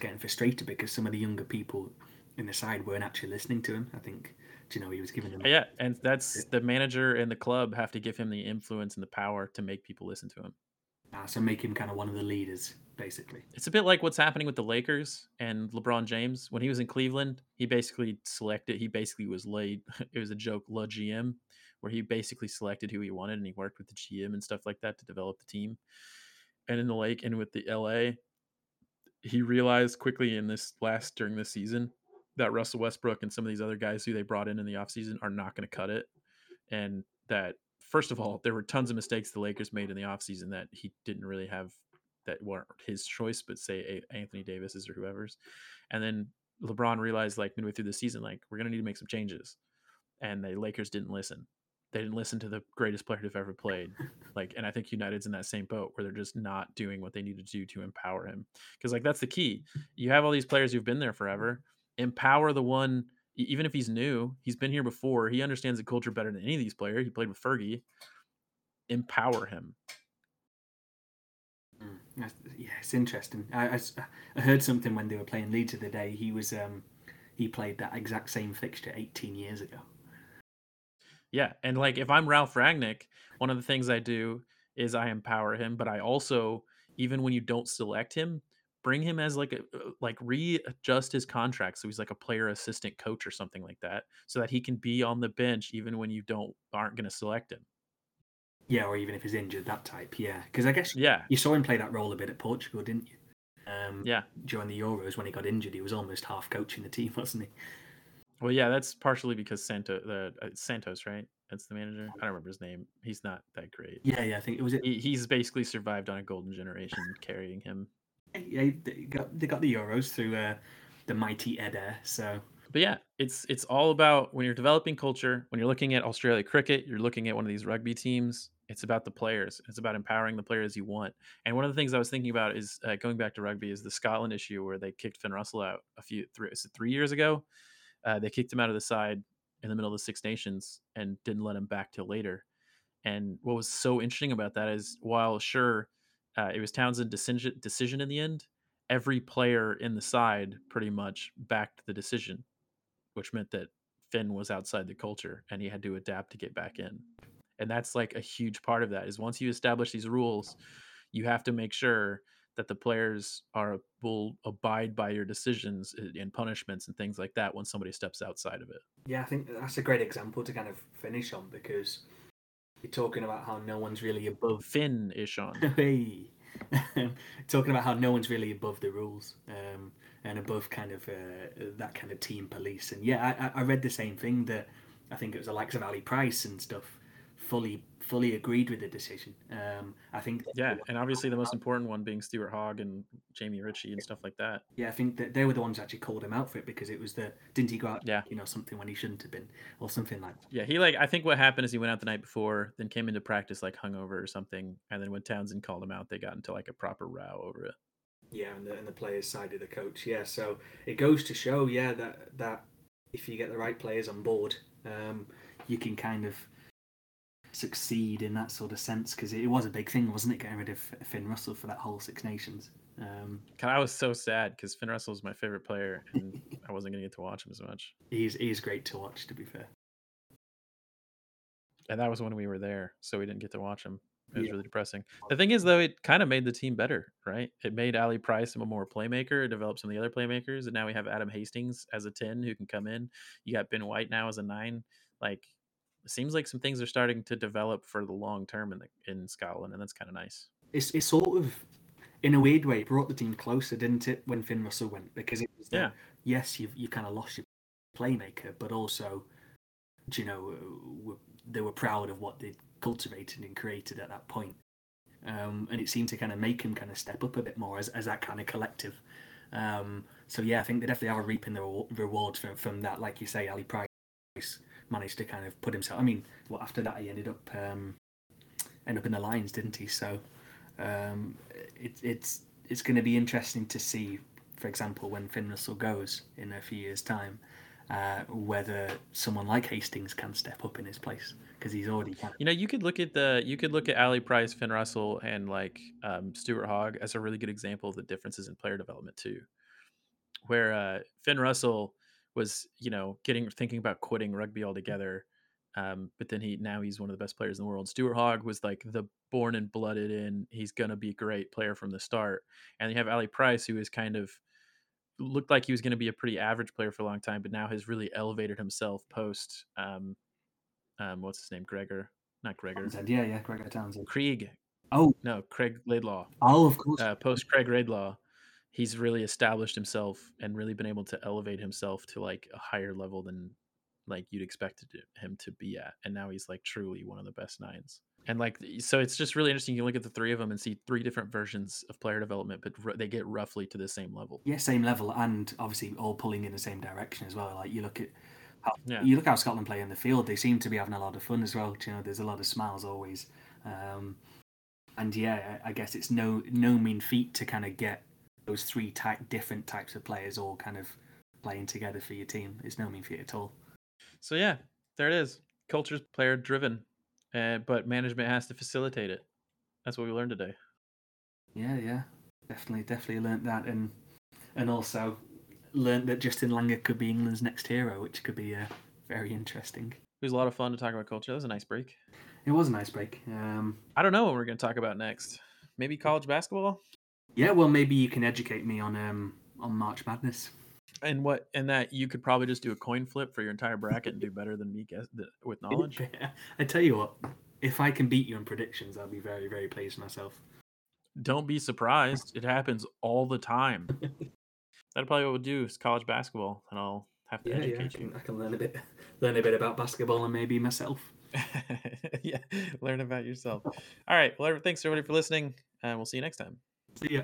getting frustrated because some of the younger people in the side weren't actually listening to him. I think, you know, he was giving them. Yeah, and that's the manager and the club have to give him the influence and the power to make people listen to him. Uh, so make him kind of one of the leaders, basically. It's a bit like what's happening with the Lakers and LeBron James. When he was in Cleveland, he basically selected. He basically was laid. It was a joke, LeGM, where he basically selected who he wanted and he worked with the GM and stuff like that to develop the team. And in the Lake and with the LA, he realized quickly in this last during this season that Russell Westbrook and some of these other guys who they brought in in the offseason are not going to cut it. And that, first of all, there were tons of mistakes the Lakers made in the offseason that he didn't really have that weren't his choice, but say Anthony Davis's or whoever's. And then LeBron realized like midway through the season, like, we're going to need to make some changes. And the Lakers didn't listen they didn't listen to the greatest player who've ever played. Like, and I think United's in that same boat where they're just not doing what they need to do to empower him. Because like that's the key. You have all these players who've been there forever. Empower the one, even if he's new, he's been here before. He understands the culture better than any of these players. He played with Fergie. Empower him. Mm, yeah, it's interesting. I, I, I, heard something when they were playing Leeds the other day. He was um, he played that exact same fixture 18 years ago. Yeah, and like if I'm Ralf Rangnick, one of the things I do is I empower him, but I also even when you don't select him, bring him as like a uh, like readjust his contract so he's like a player assistant coach or something like that so that he can be on the bench even when you don't aren't going to select him. Yeah, or even if he's injured, that type. Yeah, because I guess yeah, you saw him play that role a bit at Portugal, didn't you? Um, yeah, during the Euros when he got injured, he was almost half coaching the team, wasn't he? Well, yeah, that's partially because Santo, the uh, Santos, right? That's the manager. I don't remember his name. He's not that great. Yeah, yeah, I think it was. He, he's basically survived on a golden generation carrying him. Yeah, they got they got the Euros through uh, the mighty Eder. So, but yeah, it's it's all about when you're developing culture. When you're looking at Australia cricket, you're looking at one of these rugby teams. It's about the players. It's about empowering the players you want. And one of the things I was thinking about is uh, going back to rugby is the Scotland issue where they kicked Finn Russell out a few three, three years ago uh, they kicked him out of the side in the middle of the Six Nations and didn't let him back till later. And what was so interesting about that is, while sure uh, it was Townsend decision, decision in the end, every player in the side pretty much backed the decision, which meant that Finn was outside the culture and he had to adapt to get back in. And that's like a huge part of that is once you establish these rules, you have to make sure that the players are will abide by your decisions and punishments and things like that when somebody steps outside of it. Yeah, I think that's a great example to kind of finish on because you're talking about how no one's really above Finn-ish on. hey. talking about how no one's really above the rules um, and above kind of uh, that kind of team police. And yeah, I, I read the same thing that I think it was the likes of Ali Price and stuff fully fully agreed with the decision. Um, I think. Yeah, and obviously the most important one being Stuart Hogg and Jamie Ritchie and stuff like that. Yeah, I think that they were the ones actually called him out for it because it was the didn't he go out? Yeah. you know something when he shouldn't have been or something like. That. Yeah, he like I think what happened is he went out the night before, then came into practice like hungover or something, and then when Townsend called him out, they got into like a proper row over it. Yeah, and the, and the players sided the coach. Yeah, so it goes to show, yeah, that that if you get the right players on board, um, you can kind of succeed in that sort of sense because it was a big thing, wasn't it? Getting rid of Finn Russell for that whole Six Nations. Um, I was so sad because Finn Russell was my favorite player, and I wasn't going to get to watch him as much. He's he's great to watch, to be fair. And that was when we were there, so we didn't get to watch him. It was yeah. really depressing. The thing is, though, it kind of made the team better, right? It made Ali Price a more playmaker. It developed some of the other playmakers, and now we have Adam Hastings as a ten who can come in. You got Ben White now as a nine. Like, seems like some things are starting to develop for the long term in the in Scotland, and that's kind of nice. It's it's sort of in a weird way, brought the team closer, didn't it, when Finn Russell went? Because it was yeah. yes, you you kind of lost your playmaker, but also, you know, they were proud of what they'd cultivated and created at that point. Um, and it seemed to kind of make him kind of step up a bit more as, as that kind of collective. Um, so yeah, I think they definitely are reaping the rewards from, from that. Like you say, Ali Price managed to kind of put himself. I mean, well, after that he ended up um, ended up in the Lions, didn't he? So um, it, it's it's going to be interesting to see, for example, when Finn Russell goes in a few years' time, uh, whether someone like Hastings can step up in his place because he's already. You know, you could look at the you could look at Ali Price, Finn Russell, and like um, Stuart Hogg as a really good example of the differences in player development too, where uh, Finn Russell was you know getting thinking about quitting rugby altogether. Um, but then he now he's one of the best players in the world. Stuart Hogg was like the born and blooded in. He's gonna be a great player from the start. And you have Ali Price, who is kind of looked like he was going to be a pretty average player for a long time, but now has really elevated himself post um, um what's his name, Gregor, not Gregor. Townsend. Yeah, yeah, Gregor Townsend. Krieg. Oh no, Greig Laidlaw. Oh, of course. Uh, post Greig Laidlaw, he's really established himself and really been able to elevate himself to like a higher level than like you'd expect him to be at, and now he's like truly one of the best nines and like so it's just really interesting you look at the three of them and see three different versions of player development but r- they get roughly to the same level yeah same level and obviously all pulling in the same direction as well like you look at how yeah. you look how scotland play in the field they seem to be having a lot of fun as well you know there's a lot of smiles always um, and yeah i guess it's no no mean feat to kind of get those three type different types of players all kind of playing together for your team is no mean feat at all so yeah there it is culture's player driven uh, but management has to facilitate it. That's what we learned today. Yeah, yeah, definitely, definitely learned that, and and also learned that Justin Langer could be England's next hero, which could be uh, very interesting. It was a lot of fun to talk about culture. That was a nice break. It was a nice break. Um, I don't know what we're going to talk about next. Maybe college basketball. Yeah, well, maybe you can educate me on um on March Madness. And what? And that you could probably just do a coin flip for your entire bracket and do better than me guess with knowledge. I tell you what, if I can beat you in predictions, I'll be very, very pleased myself. Don't be surprised. It happens all the time. That'll probably what we'll do is college basketball, and I'll have to yeah, educate yeah, I can, you. I can learn a bit, learn a bit about basketball and maybe myself. yeah, learn about yourself. All right. Well, thanks everybody for listening, and we'll see you next time. See ya.